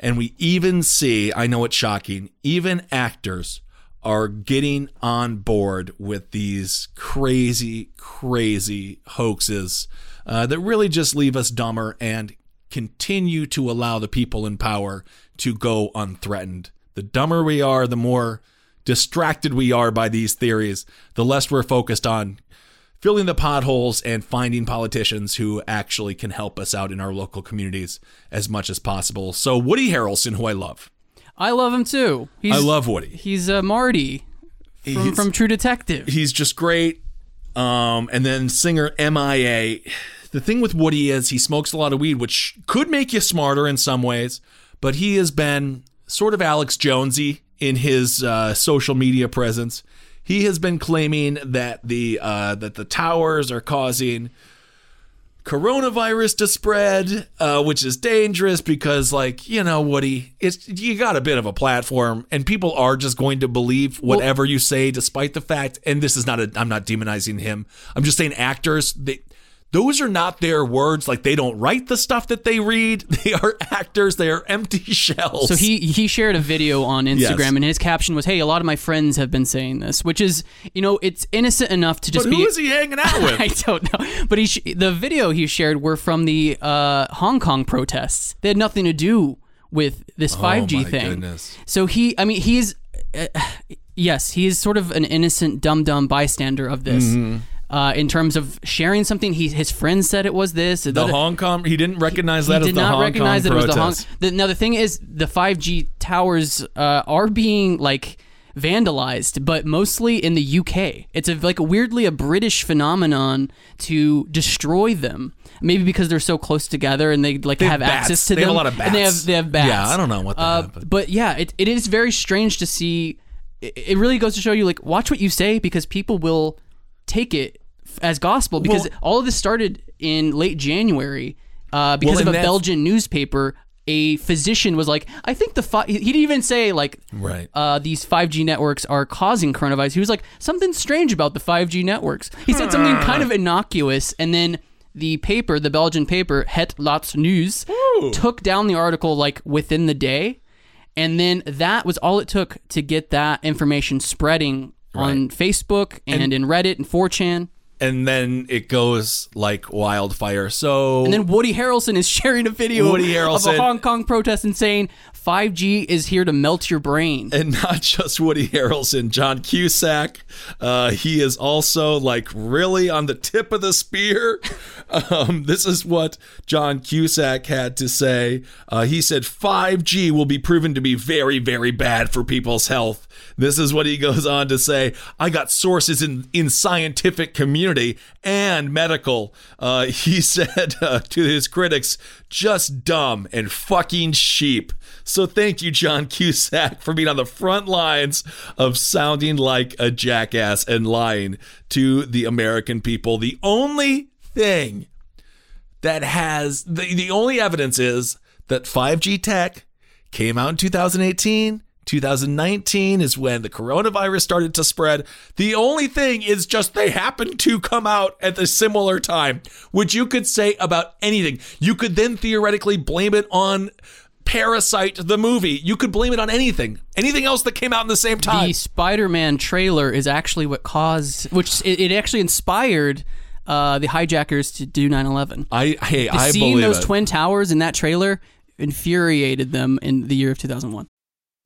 and we even see, I know it's shocking, even actors are getting on board with these crazy, crazy hoaxes uh, that really just leave us dumber and continue to allow the people in power to go unthreatened. The dumber we are, the more distracted we are by these theories, the less we're focused on filling the potholes and finding politicians who actually can help us out in our local communities as much as possible. So Woody Harrelson, who I love. I love him too. He's, I love Woody. He's uh, Marty from, He's- from True Detective. He's just great. Um, and then singer MIA. The thing with Woody is he smokes a lot of weed, which could make you smarter in some ways, but he has been sort of Alex Jonesy in his uh, social media presence. He has been claiming that the uh, that the towers are causing coronavirus to spread, uh, which is dangerous because, like, you know, Woody, it's you got a bit of a platform, and people are just going to believe whatever you say, despite the fact. And this is not a. I'm not demonizing him. I'm just saying actors. They, those are not their words. Like they don't write the stuff that they read. They are actors. They are empty shells. So he he shared a video on Instagram, Yes. and his caption was, "Hey, a lot of my friends have been saying this," which is, you know, it's innocent enough to just but be. who is he hanging out with? I don't know, but he sh- the video he shared were from the uh, Hong Kong protests. They had nothing to do with this Oh, 5G my thing. goodness. So he, I mean, he's uh, yes, he is sort of an innocent, dumb, dumb bystander of this. Mhm. Uh, in terms of sharing something, he his friends said it was this. the Hong Kong. He didn't recognize that he as did the not Hong recognize Kong that it was the Hong. protest. The, now the thing is, the 5G towers uh, are being like vandalized, but mostly in the UK. It's a, like weirdly a British phenomenon to destroy them. Maybe because they're so close together and they like They have, have access bats. to They have them. a lot of And they bats. have they have bats. Yeah, I don't know what that uh. But yeah, it, it is very strange to see. It, it really goes to show you like watch what you say because people will take it as gospel because Well- all of this started in late January uh, because Well, of a that's- Belgian newspaper. A physician was like, I think the fi-, he didn't even say like Right. uh, these 5G networks are causing coronavirus. He was like something strange about the 5G networks. He said something kind of innocuous, and then the paper, the Belgian paper Het Laatste Nieuws, took down the article like within the day, and then that was all it took to get that information spreading on Facebook and, And- in Reddit and 4chan. And then it goes like wildfire. So And then Woody Harrelson is sharing a video Woody of a Hong Kong protest and saying 5G is here to melt your brain. and not just Woody Harrelson, John Cusack. Uh, he is also like really on the tip of the spear. Um, this is what John Cusack had to say. Uh, he said 5G will be proven to be very, very bad for people's health. This is what he goes on to say. I got sources in in scientific community and medical. Uh, he said uh, to his critics, just dumb and fucking sheep. So thank you, John Cusack, for being on the front lines of sounding like a jackass and lying to the American people. The only thing that has the, the only evidence is that 5G tech came out in 2018, 2019 is when the coronavirus started to spread. The only thing is just they happened to come out at the similar time, which you could say about anything. You could then theoretically blame it on Parasite, the movie. You could blame it on anything. Anything else that came out in the same time. The Spider-Man trailer is actually what caused, which it, it actually inspired uh, the hijackers to do 9/11. I hey, The I seeing believe those it. twin towers in that trailer infuriated them in the year of 2001.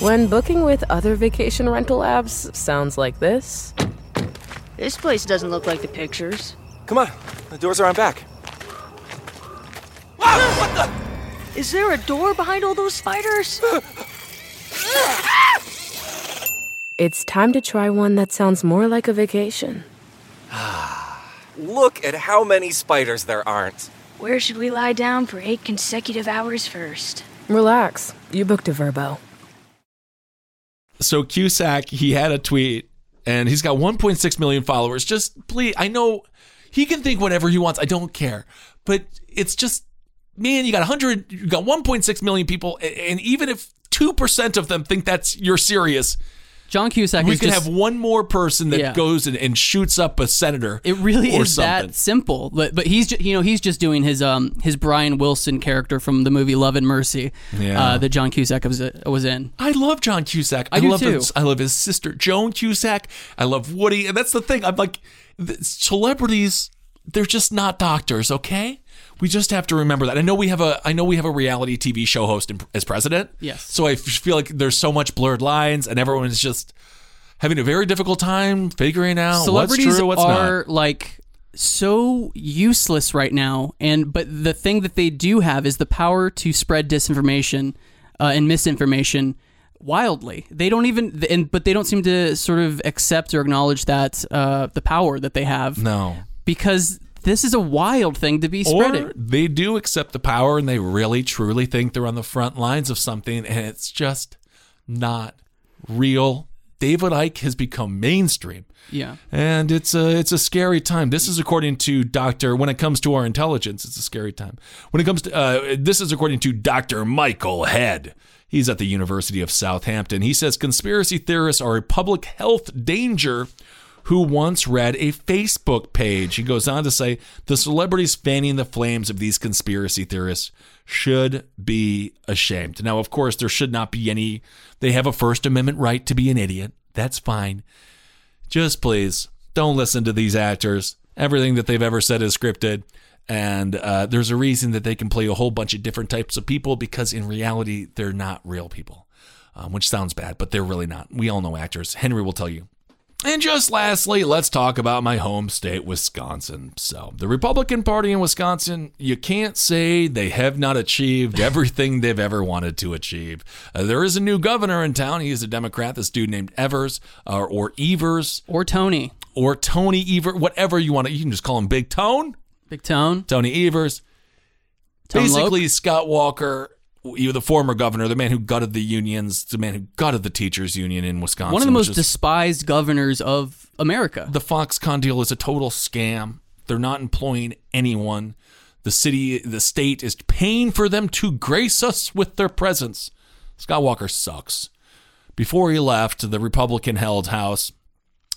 When booking with other vacation rental apps sounds like this. This place doesn't look like the pictures. Come on, the doors are on back. Wow, the? Is there a door behind all those spiders? It's time to try one that sounds more like a vacation. Ah, look at how many spiders there aren't. Where should we lie down for eight consecutive hours first? Relax. You booked a Vrbo. So Cusack, he had a tweet and he's got 1.6 million followers. Just please, I know he can think whatever he wants. I don't care. But it's just, man, you got 100, you got 1.6 million people. And even if 2% of them think that's you're serious, John Cusack we could just- have one more person that Yeah. goes and, and shoots up a senator. It really is something. that simple. But but he's ju- you know he's just doing his um his Brian Wilson character from the movie Love and Mercy Yeah. uh, that John Cusack was was in. I love John Cusack. I do love too. His, I love his sister Joan Cusack. I love Woody, and that's the thing. I'm like, the celebrities. They're just not doctors. Okay, we just have to remember that. I know we have a. I know we have a reality TV show host as president. Yes. So I feel like there's so much blurred lines, and everyone is just having a very difficult time figuring out what's Celebrities true, what's are not. like so useless right now, and but the thing that they do have is the power to spread disinformation uh, and misinformation wildly. They don't even and but they don't seem to sort of accept or acknowledge that uh, the power that they have. No. because this is a wild thing to be spreading. Or they do accept the power and they really truly think they're on the front lines of something and it's just not real. David Icke has become mainstream. Yeah. And it's a it's a scary time. This is according to Doctor. When it comes to our intelligence, it's a scary time. When it comes to uh, this is according to Doctor Michael Head. He's at the University of Southampton. He says conspiracy theorists are a public health danger. Who once read a Facebook page? He goes on to say the celebrities fanning the flames of these conspiracy theorists should be ashamed. Now, of course, there should not be any. They have a First Amendment right to be an idiot. That's fine just please don't listen to these actors. Everything that they've ever said is scripted. And uh, there's a reason that they can play a whole bunch of different types of people because in reality, they're not real people, um, which sounds bad, but they're really not. We all know actors. Henry will tell you. And just lastly, let's talk about my home state, Wisconsin. So, the Republican Party in Wisconsin, you can't say they have not achieved everything they've ever wanted to achieve. Uh, there is a new governor in town. He is a Democrat, this dude named Evers uh, or Evers. Or Tony. Or Tony Evers, whatever you want to. You can just call him Big Tone. Big Tone. Tony Evers. Tone Basically, Scott Walker, you the former governor, the man who gutted the unions, the man who gutted the teachers union in Wisconsin. One of the most is- despised governors of America. The Foxconn deal is a total scam. They're not employing anyone. The city, the state is paying for them to grace us with their presence. Scott Walker sucks. Before he left, the Republican held House,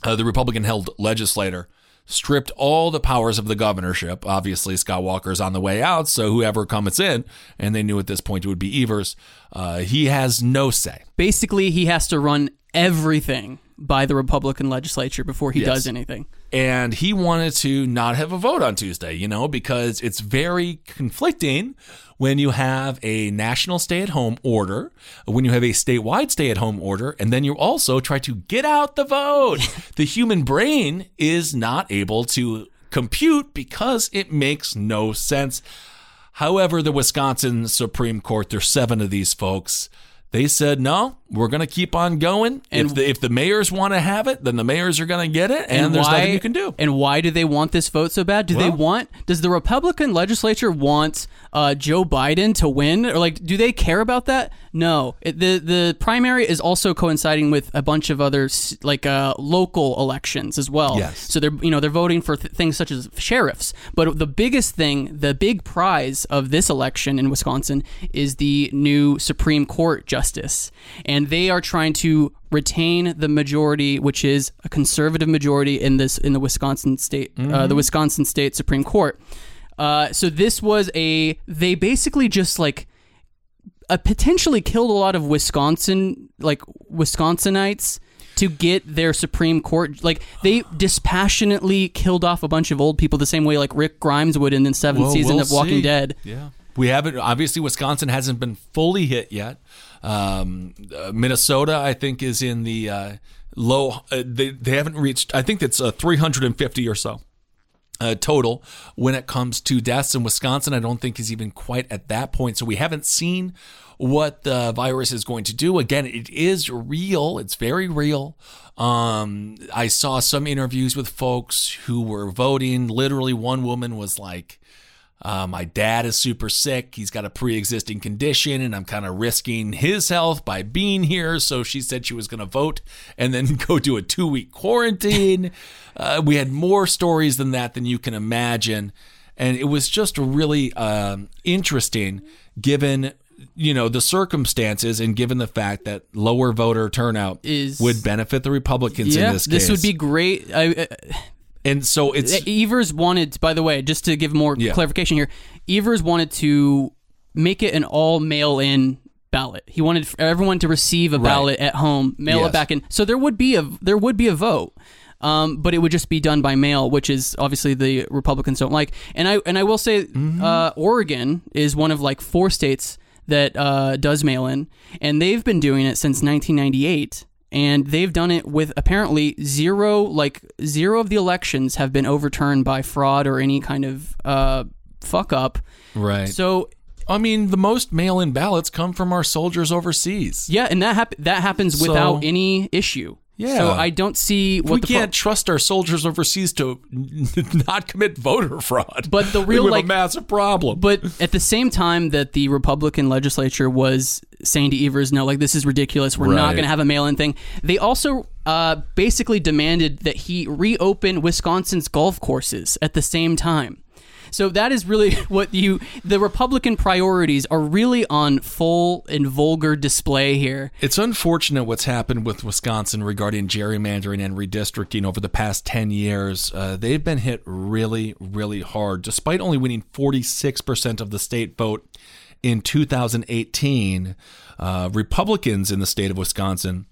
uh, the Republican held legislator stripped all the powers of the governorship. Obviously, Scott Walker's on the way out, so whoever comes in, and they knew at this point it would be Evers, uh, he has no say. Basically, he has to run everything by the Republican legislature before he Yes. does anything. and he wanted to not have a vote on Tuesday, you know, because it's very conflicting when you have a national stay at home order, when you have a statewide stay at home order, and then you also try to get out the vote. the human brain is not able to compute because it makes no sense. However, the Wisconsin Supreme Court, there's seven of these folks. They said no. We're going to keep on going. And- if the if the mayors want to have it, then the mayors are going to get it, and, there's nothing you can do. And why do they want this vote so bad? Do they want? Does the Republican legislature want uh, Joe Biden to win, or like, do they care about that? No. It, the The primary is also coinciding with a bunch of other like uh, local elections as well. Yes. So they're you know they're voting for th- things such as sheriffs. But the biggest thing, the big prize of this election in Wisconsin is the new Supreme Court justice, and they are trying to retain the majority, which is a conservative majority in this in the Wisconsin state, uh, the Mhm. Wisconsin State Supreme Court. Uh, so this was a they basically just like uh, potentially killed a lot of Wisconsin like Wisconsinites to get their Supreme Court like they dispassionately killed off a bunch of old people the same way like Rick Grimes would in the seventh season we'll of Walking see. Dead. Yeah. We haven't, obviously, Wisconsin hasn't been fully hit yet. Um, uh, Minnesota, I think, is in the uh, low, uh, they, they haven't reached, I think it's uh, 350 or so. Uh, total when it comes to deaths in Wisconsin, I don't think is even quite at that point. So we haven't seen what the virus is going to do. Again, it is real. It's very real. Um, I saw some interviews with folks who were voting. Literally, one woman was like, uh, my dad is super sick. He's got a pre existing condition, and I'm kind of risking his health by being here. So she said she was going to vote and then go do a two week quarantine. uh, we had more stories than that than you can imagine. And it was just really um, interesting given. You know the circumstances, and given the fact that lower voter turnout Is- would benefit the Republicans yeah, in this case, would be great. I, uh, and so it's Evers wanted, by the way, just to give more Yeah. clarification here, Evers wanted to make it an all mail in ballot. He wanted everyone to receive a Right. ballot at home, mail Yes. it back in. So there would be a there would be a vote. Um, but it would just be done by mail, which is obviously the Republicans don't like. And I and I will say, Mm-hmm. uh, Oregon is one of like four states that uh, does mail in, and they've been doing it since 1998 and they've done it with apparently zero like zero of the elections have been overturned by fraud or any kind of uh, fuck up Right. so I mean, the most mail-in ballots come from our soldiers overseas. yeah and that hap- that happens So- without any issue Yeah. so i don't see what we the can't trust our soldiers overseas to not commit voter fraud. But the real, we have like- a massive problem. But at the same time that the Republican legislature was saying to Evers, no, like this is ridiculous. We're not going to have a mail-in thing. They also uh, basically demanded that he reopen Wisconsin's golf courses at the same time. So that is really what you the Republican priorities are really on full and vulgar display here. It's unfortunate what's happened with Wisconsin regarding gerrymandering and redistricting over the past 10 years. Uh, they've been hit really, really hard. Despite only winning 46% of the state vote in 2018, uh, Republicans in the state of Wisconsin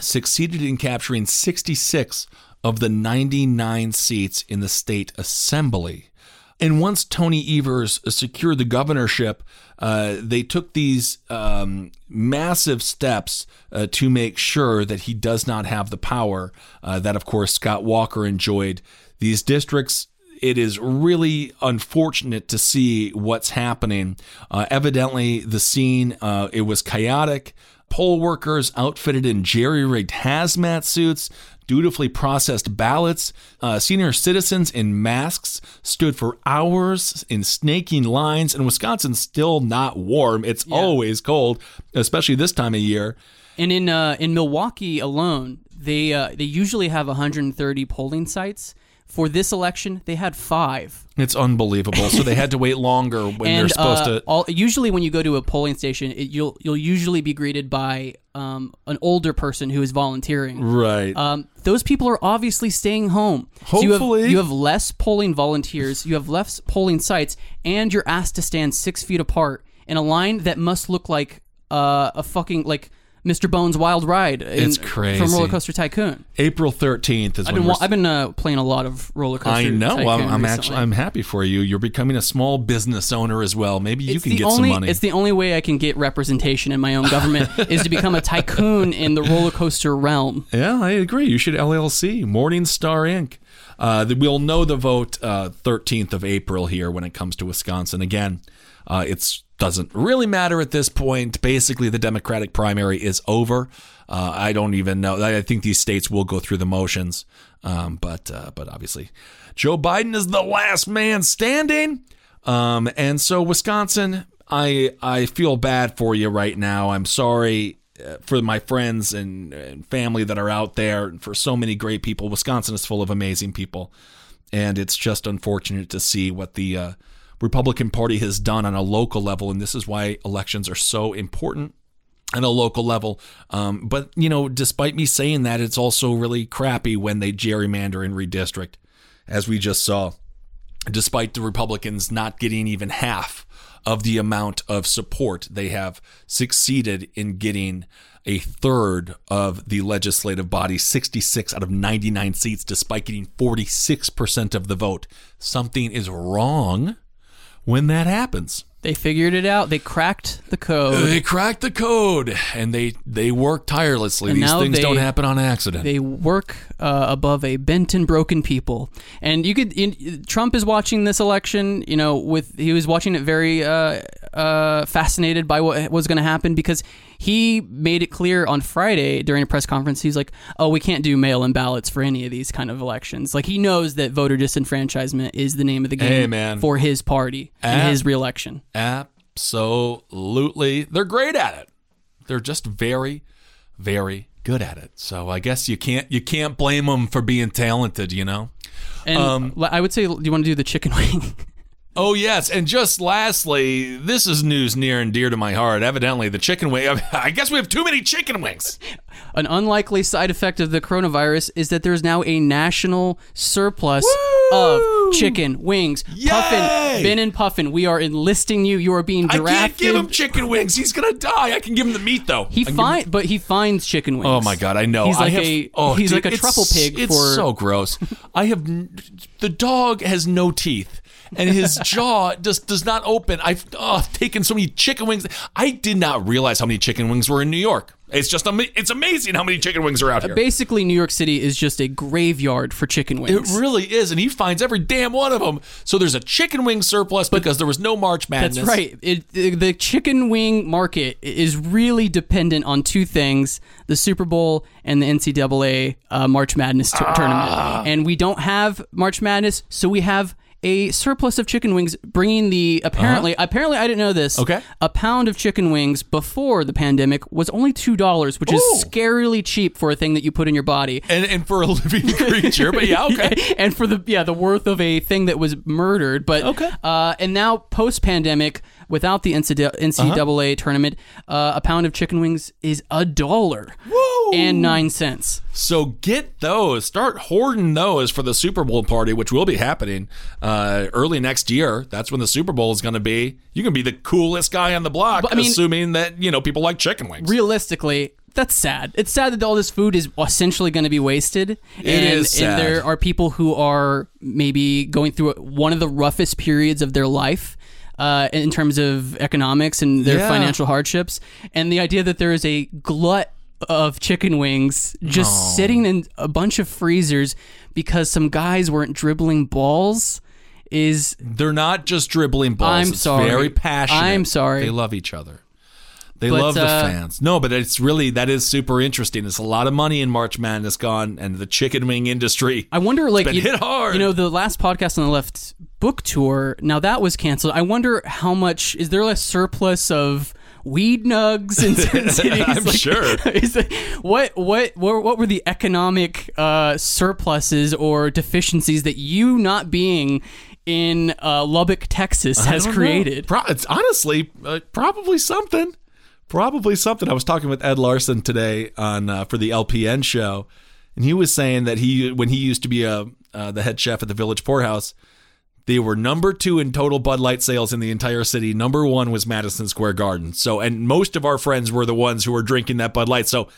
succeeded in capturing 66 of the 99 seats in the state assembly. And once Tony Evers secured the governorship, uh, they took these um, massive steps uh, to make sure that he does not have the power uh, that, of course, Scott Walker enjoyed. These districts it is really unfortunate to see what's happening. Uh, evidently, the scene uh, it was chaotic. Poll workers outfitted in jerry-rigged hazmat suits dutifully processed ballots. Uh, senior citizens in masks stood for hours in snaking lines. And Wisconsin's still not warm. It's always cold, especially this time of year. And in uh, in Milwaukee alone, they uh, they usually have 130 polling sites. For this election, they had five. It's unbelievable. So they had to wait longer when they're supposed uh, to. all, usually, when you go to a polling station, it, you'll you'll usually be greeted by um, an older person who is volunteering. Right. Um, those people are obviously staying home. So you have, Hopefully. you have less polling volunteers, you have less polling sites, and you're asked to stand six feet apart in a line that must look like uh, a fucking like Mr. Bones' Wild Ride. in- It's crazy. from Roller Coaster Tycoon. April 13th is I've when been I've been uh, playing a lot of Roller Coaster. I know. Tycoon I'm, I'm actually I'm happy for you. You're becoming a small business owner as well. Maybe you It's can get only, some money. It's the only way I can get representation in my own government is to become a tycoon in the roller coaster realm. Yeah, I agree. You should LLC Morningstar Inc. Uh, we'll know the vote uh, 13th of April here when it comes to Wisconsin. Again, uh, it's doesn't really matter at this point. Basically, the Democratic primary is over. Uh, I don't even know. I think these states will go through the motions, um, but uh, but obviously, Joe Biden is the last man standing. Um, and so Wisconsin, I I feel bad for you right now. I'm sorry uh, for my friends and, and family that are out there, and for so many great people. Wisconsin is full of amazing people, and it's just unfortunate to see what the uh, Republican Party has done on a local level, and this is why elections are so important at a local level. Um, but you know, despite me saying that, it's also really crappy when they gerrymander and redistrict, as we just saw. Despite the Republicans not getting even half of the amount of support, they have succeeded in getting a third of the legislative body, 66 out of 99 seats, despite getting 46% of the vote. Something is wrong when that happens. They figured it out. They cracked the code. They cracked the code, and they they work tirelessly. And These things they- don't happen on accident. They work uh, above a bent and broken people, and you could. In, Trump is watching this election. You know, with he was watching it very uh, uh, fascinated by what was going to happen because he made it clear on Friday during a press conference. He's like, "Oh, we can't do mail-in ballots for any of these kind of elections." Like he knows that voter disenfranchisement is the name of the game Hey, for his party and Ab- his reelection. Absolutely. They're great at it. They're just very, very good at it. So I guess you can't you can't blame them for being talented, you know. And Um, I would say, do you want to do the chicken wing? Oh yes, and just lastly, this is news near and dear to my heart. Evidently, the chicken wing. I guess we have too many chicken wings. An unlikely side effect of the coronavirus is that there's now a national surplus of chicken wings. Puffin, Ben and Puffin, we are enlisting you. You are being I can't give him chicken wings. He's gonna die. I can give him the meat though. He I can give find, but he finds chicken wings. Oh my god, I know. He's I like have, a oh, he's dude, like a truffle pig It's for so gross. I have the dog has no teeth. And his jaw just does not open. I've oh, taken so many chicken wings. I did not realize how many chicken wings were in New York. It's just it's amazing how many chicken wings are out here. Basically, New York City is just a graveyard for chicken wings. It really is, and he finds every damn one of them. So there's a chicken wing surplus because there was no March Madness. That's right. It, the chicken wing market is really dependent on two things: the Super Bowl and the NCAA uh, March Madness t- Ah. tournament. And we don't have March Madness, so we have a surplus of chicken wings, bringing the apparently apparently I didn't know this. Uh-huh. Okay. a pound of chicken wings before the pandemic was only two dollars, which is scarily cheap for a thing that you put in your body. And and for a living creature, but yeah, okay. and for the yeah the worth of a thing that was murdered. But okay, uh, and now post pandemic, without the NCAA, NCAA tournament, uh, a pound of chicken wings is a dollar and nine cents. So get those. Start hoarding those for the Super Bowl party, which will be happening uh, early next year. That's when the Super Bowl is going to be. You can be the coolest guy on the block, But, I mean- assuming that you know people like chicken wings. Realistically. That's sad. It's sad that all this food is essentially going to be wasted. It and, is sad. And there are people who are maybe going through one of the roughest periods of their life uh, in terms of economics and their Yeah. financial hardships. And the idea that there is a glut of chicken wings just Oh. sitting in a bunch of freezers because some guys weren't dribbling balls is They're not just dribbling balls. I'm It's sorry. Very passionate. I'm sorry. They love each other. They But, love the uh, fans. No, but it's really that is super interesting. It's a lot of money in March Madness gone, and the chicken wing industry. I wonder, like, you, hit hard. You know, the last podcast on the left book tour. Now that was canceled. I wonder how much is there a surplus of weed nugs in certain cities? I'm sure. Is it, what what what what were the economic uh, surpluses or deficiencies that you not being in uh, Lubbock, Texas, has created? Pro- it's honestly uh, probably something. Probably something. I was talking with Ed Larson today on uh, for the LPN show, and he was saying that he when he used to be a uh, the head chef at the Village Pourhouse, they were number two in total Bud Light sales in the entire city. Number one was Madison Square Garden. So, and most of our friends were the ones who were drinking that Bud Light. So,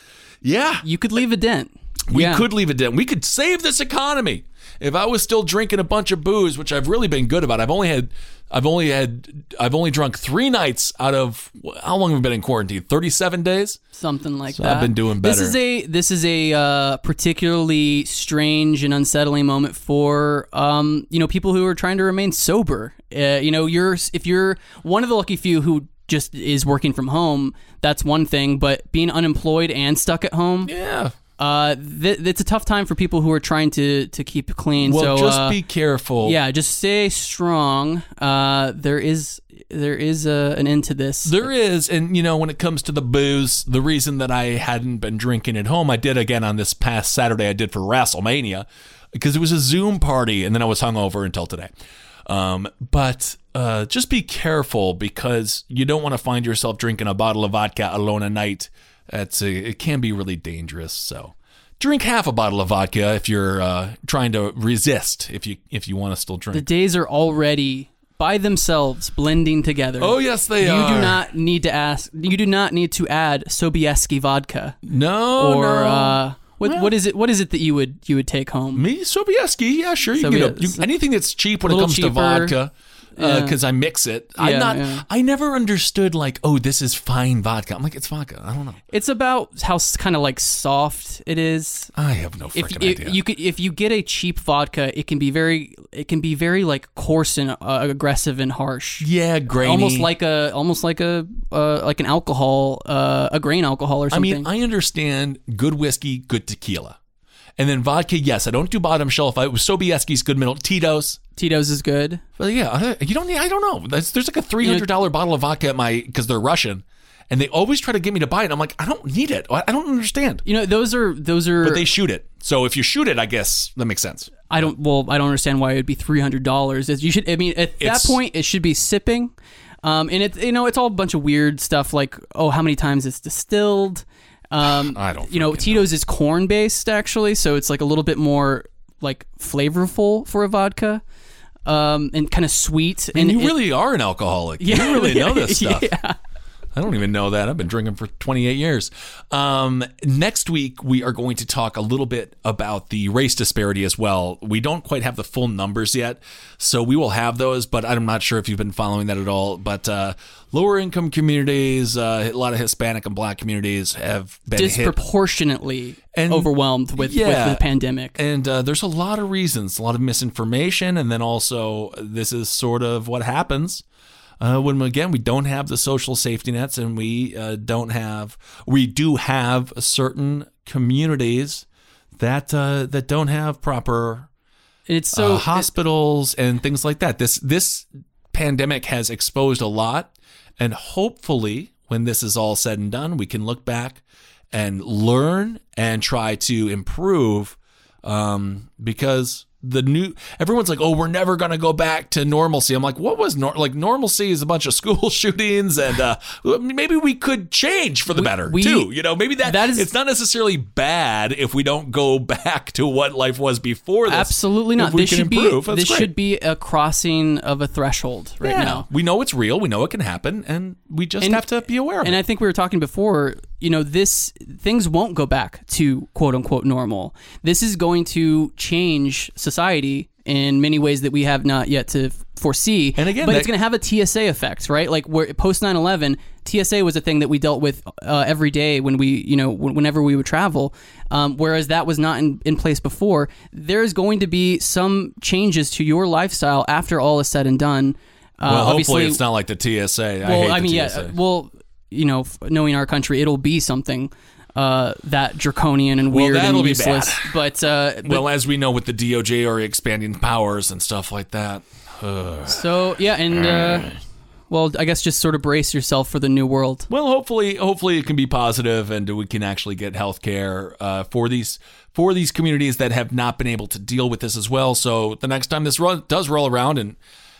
yeah, You could leave a dent. we Yeah. could leave a dent. We could save this economy. if I was still drinking a bunch of booze, which I've really been good about, I've only had, I've only had, I've only drunk three nights out of how long have we been in quarantine? Thirty-seven days. something like So that. I've been doing better. This is a this is a uh, particularly strange and unsettling moment for um, you know people who are trying to remain sober. Uh, you know, you're if you're one of the lucky few who just is working from home, that's one thing. But being unemployed and stuck at home, yeah. Uh, th- it's a tough time for people who are trying to to keep clean. Well, so just uh, be careful. Yeah, just stay strong. Uh, there is there is a, an end to this. There is, and you know, when it comes to the booze, the reason that I hadn't been drinking at home, I did again on this past Saturday. I did for WrestleMania because it was a Zoom party, and then I was hungover until today. Um, but uh, just be careful because you don't want to find yourself drinking a bottle of vodka alone at night. That's a, it can be really dangerous. So drink half a bottle of vodka if you're uh, trying to resist. If you if you want to still drink. The days are already by themselves blending together. Oh, yes, they you are. do not need to ask. You do not need to add Sobieski vodka. No, or no. uh, what what is it? What is it that you would you would take home? Me Sobieski, yeah, sure. You Sobie- get a, you, anything that's cheap when it comes to vodka, Yeah. because I mix it. I'm not. yeah. I never understood like, oh, this is fine vodka. I'm like, it's vodka. I don't know. It's about how kind of like soft it is. I have no If, freaking if idea. you could, if you get a cheap vodka, it can be very, it can be very like coarse and uh, aggressive and harsh. Yeah, grainy. Almost like a, almost like a, uh, like an alcohol, uh, a grain alcohol or something. I mean, I understand good whiskey, good tequila, and then vodka. Yes, I don't do bottom shelf. I was Sobieski's good middle. Tito's. Tito's is good. But yeah, I- you don't need. I don't know. That's, there's like a three hundred dollar bottle of vodka at my because they're Russian, and they always try to get me to buy it. I'm like, I don't need it. I don't understand. You know, those are those are. But they shoot it. So if you shoot it, I guess that makes sense. I don't. Well, I don't understand why it would be three hundred dollars. You should. I mean, at It's- that point, it should be sipping. Um, and it's you know, it's all a bunch of weird stuff like oh, how many times it's distilled. Um, I don't. you know, Tito's is corn based actually, so it's like a little bit more like flavorful for a vodka, um, and kind of sweet. And and you it- really are an alcoholic. Yeah, you really know this stuff. yeah. I don't even know that. I've been drinking for 28 years. Um, next week, we are going to talk a little bit about the race disparity as well. We don't quite have the full numbers yet, so we will have those, but I'm not sure if you've been following that at all. But uh, lower income communities, uh, a lot of Hispanic and black communities have been disproportionately And- overwhelmed with, Yeah. with the pandemic. And uh, there's a lot of reasons, a lot of misinformation, and then also this is sort of what happens uh, when again we don't have the social safety nets, and we uh, don't have, we do have certain communities that uh, that don't have proper And it's so uh, hospitals and things like that. This this pandemic has exposed a lot, and hopefully, when this is all said and done, we can look back and learn and try to improve. Um, because the new everyone's like, oh, we're never gonna go back to normalcy. I'm like, what was nor- like normalcy is a bunch of school shootings, and uh, maybe we could change for the better we- too. You know, maybe that, that is- it's not necessarily bad if we don't go back to what life was before this. Absolutely not. We This can should improve, be this great. should be a crossing of a threshold right Yeah. now. We know it's real. We know it can happen, and we just And- have to be aware of And it. I think we were talking before, you know, this things won't go back to quote unquote normal. This is going to change society in many ways that we have not yet to foresee. And again, but that- it's going to have a TSA effect, right? Like where post 9/11, TSA was a thing that we dealt with uh, every day when we, you know, wh- whenever we would travel. Um, whereas that was not in, in place before. There's going to be some changes to your lifestyle after all is said and done. Uh, well, hopefully it's not like the TSA. I well, hate I, the mean, TSA. yeah. Well, you know, knowing our country, it'll be something uh, that draconian and Well, weird that'll and be useless. bad. But, uh, but well, as we know with the DOJ are expanding powers and stuff like that. Ugh. so yeah, and uh, well, I guess just sort of brace yourself for the new world. Well, hopefully, hopefully it can be positive, and we can actually get health care uh, for these for these communities that have not been able to deal with this as well. So the next time this ro- does roll around, in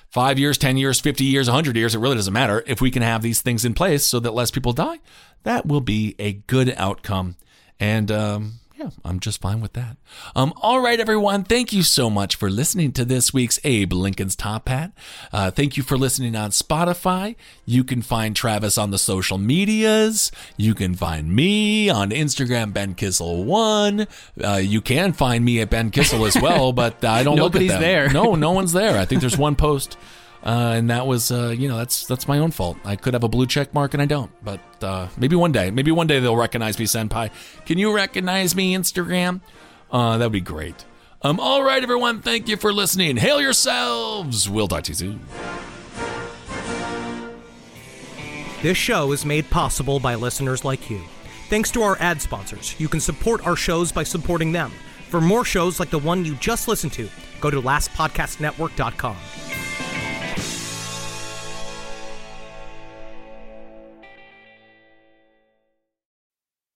five years, ten years, fifty years, hundred years, it really doesn't matter if we can have these things in place so that less people die. That will be a good outcome, and um, Yeah, I'm just fine with that. Um, all right, everyone. Thank you so much for listening to this week's Abe Lincoln's Top Hat. Uh, thank you for listening on Spotify. You can find Travis on the social medias. You can find me on Instagram, Ben Kissel One. Uh, you can find me at Ben Kissel as well, but I don't Nobody's look at them. there. No, no one's there. I think there's one post. Uh, and that was, uh, you know, that's that's my own fault. I could have a blue check mark and I don't. But uh, maybe one day, maybe one day they'll recognize me, Senpai. Can you recognize me, Instagram? Uh, that'd be great. Um, all right, everyone. Thank you for listening. Hail yourselves. We'll talk to you soon. This show is made possible by listeners like you. Thanks to our ad sponsors, you can support our shows by supporting them. For more shows like the one you just listened to, go to lastpodcastnetwork.com.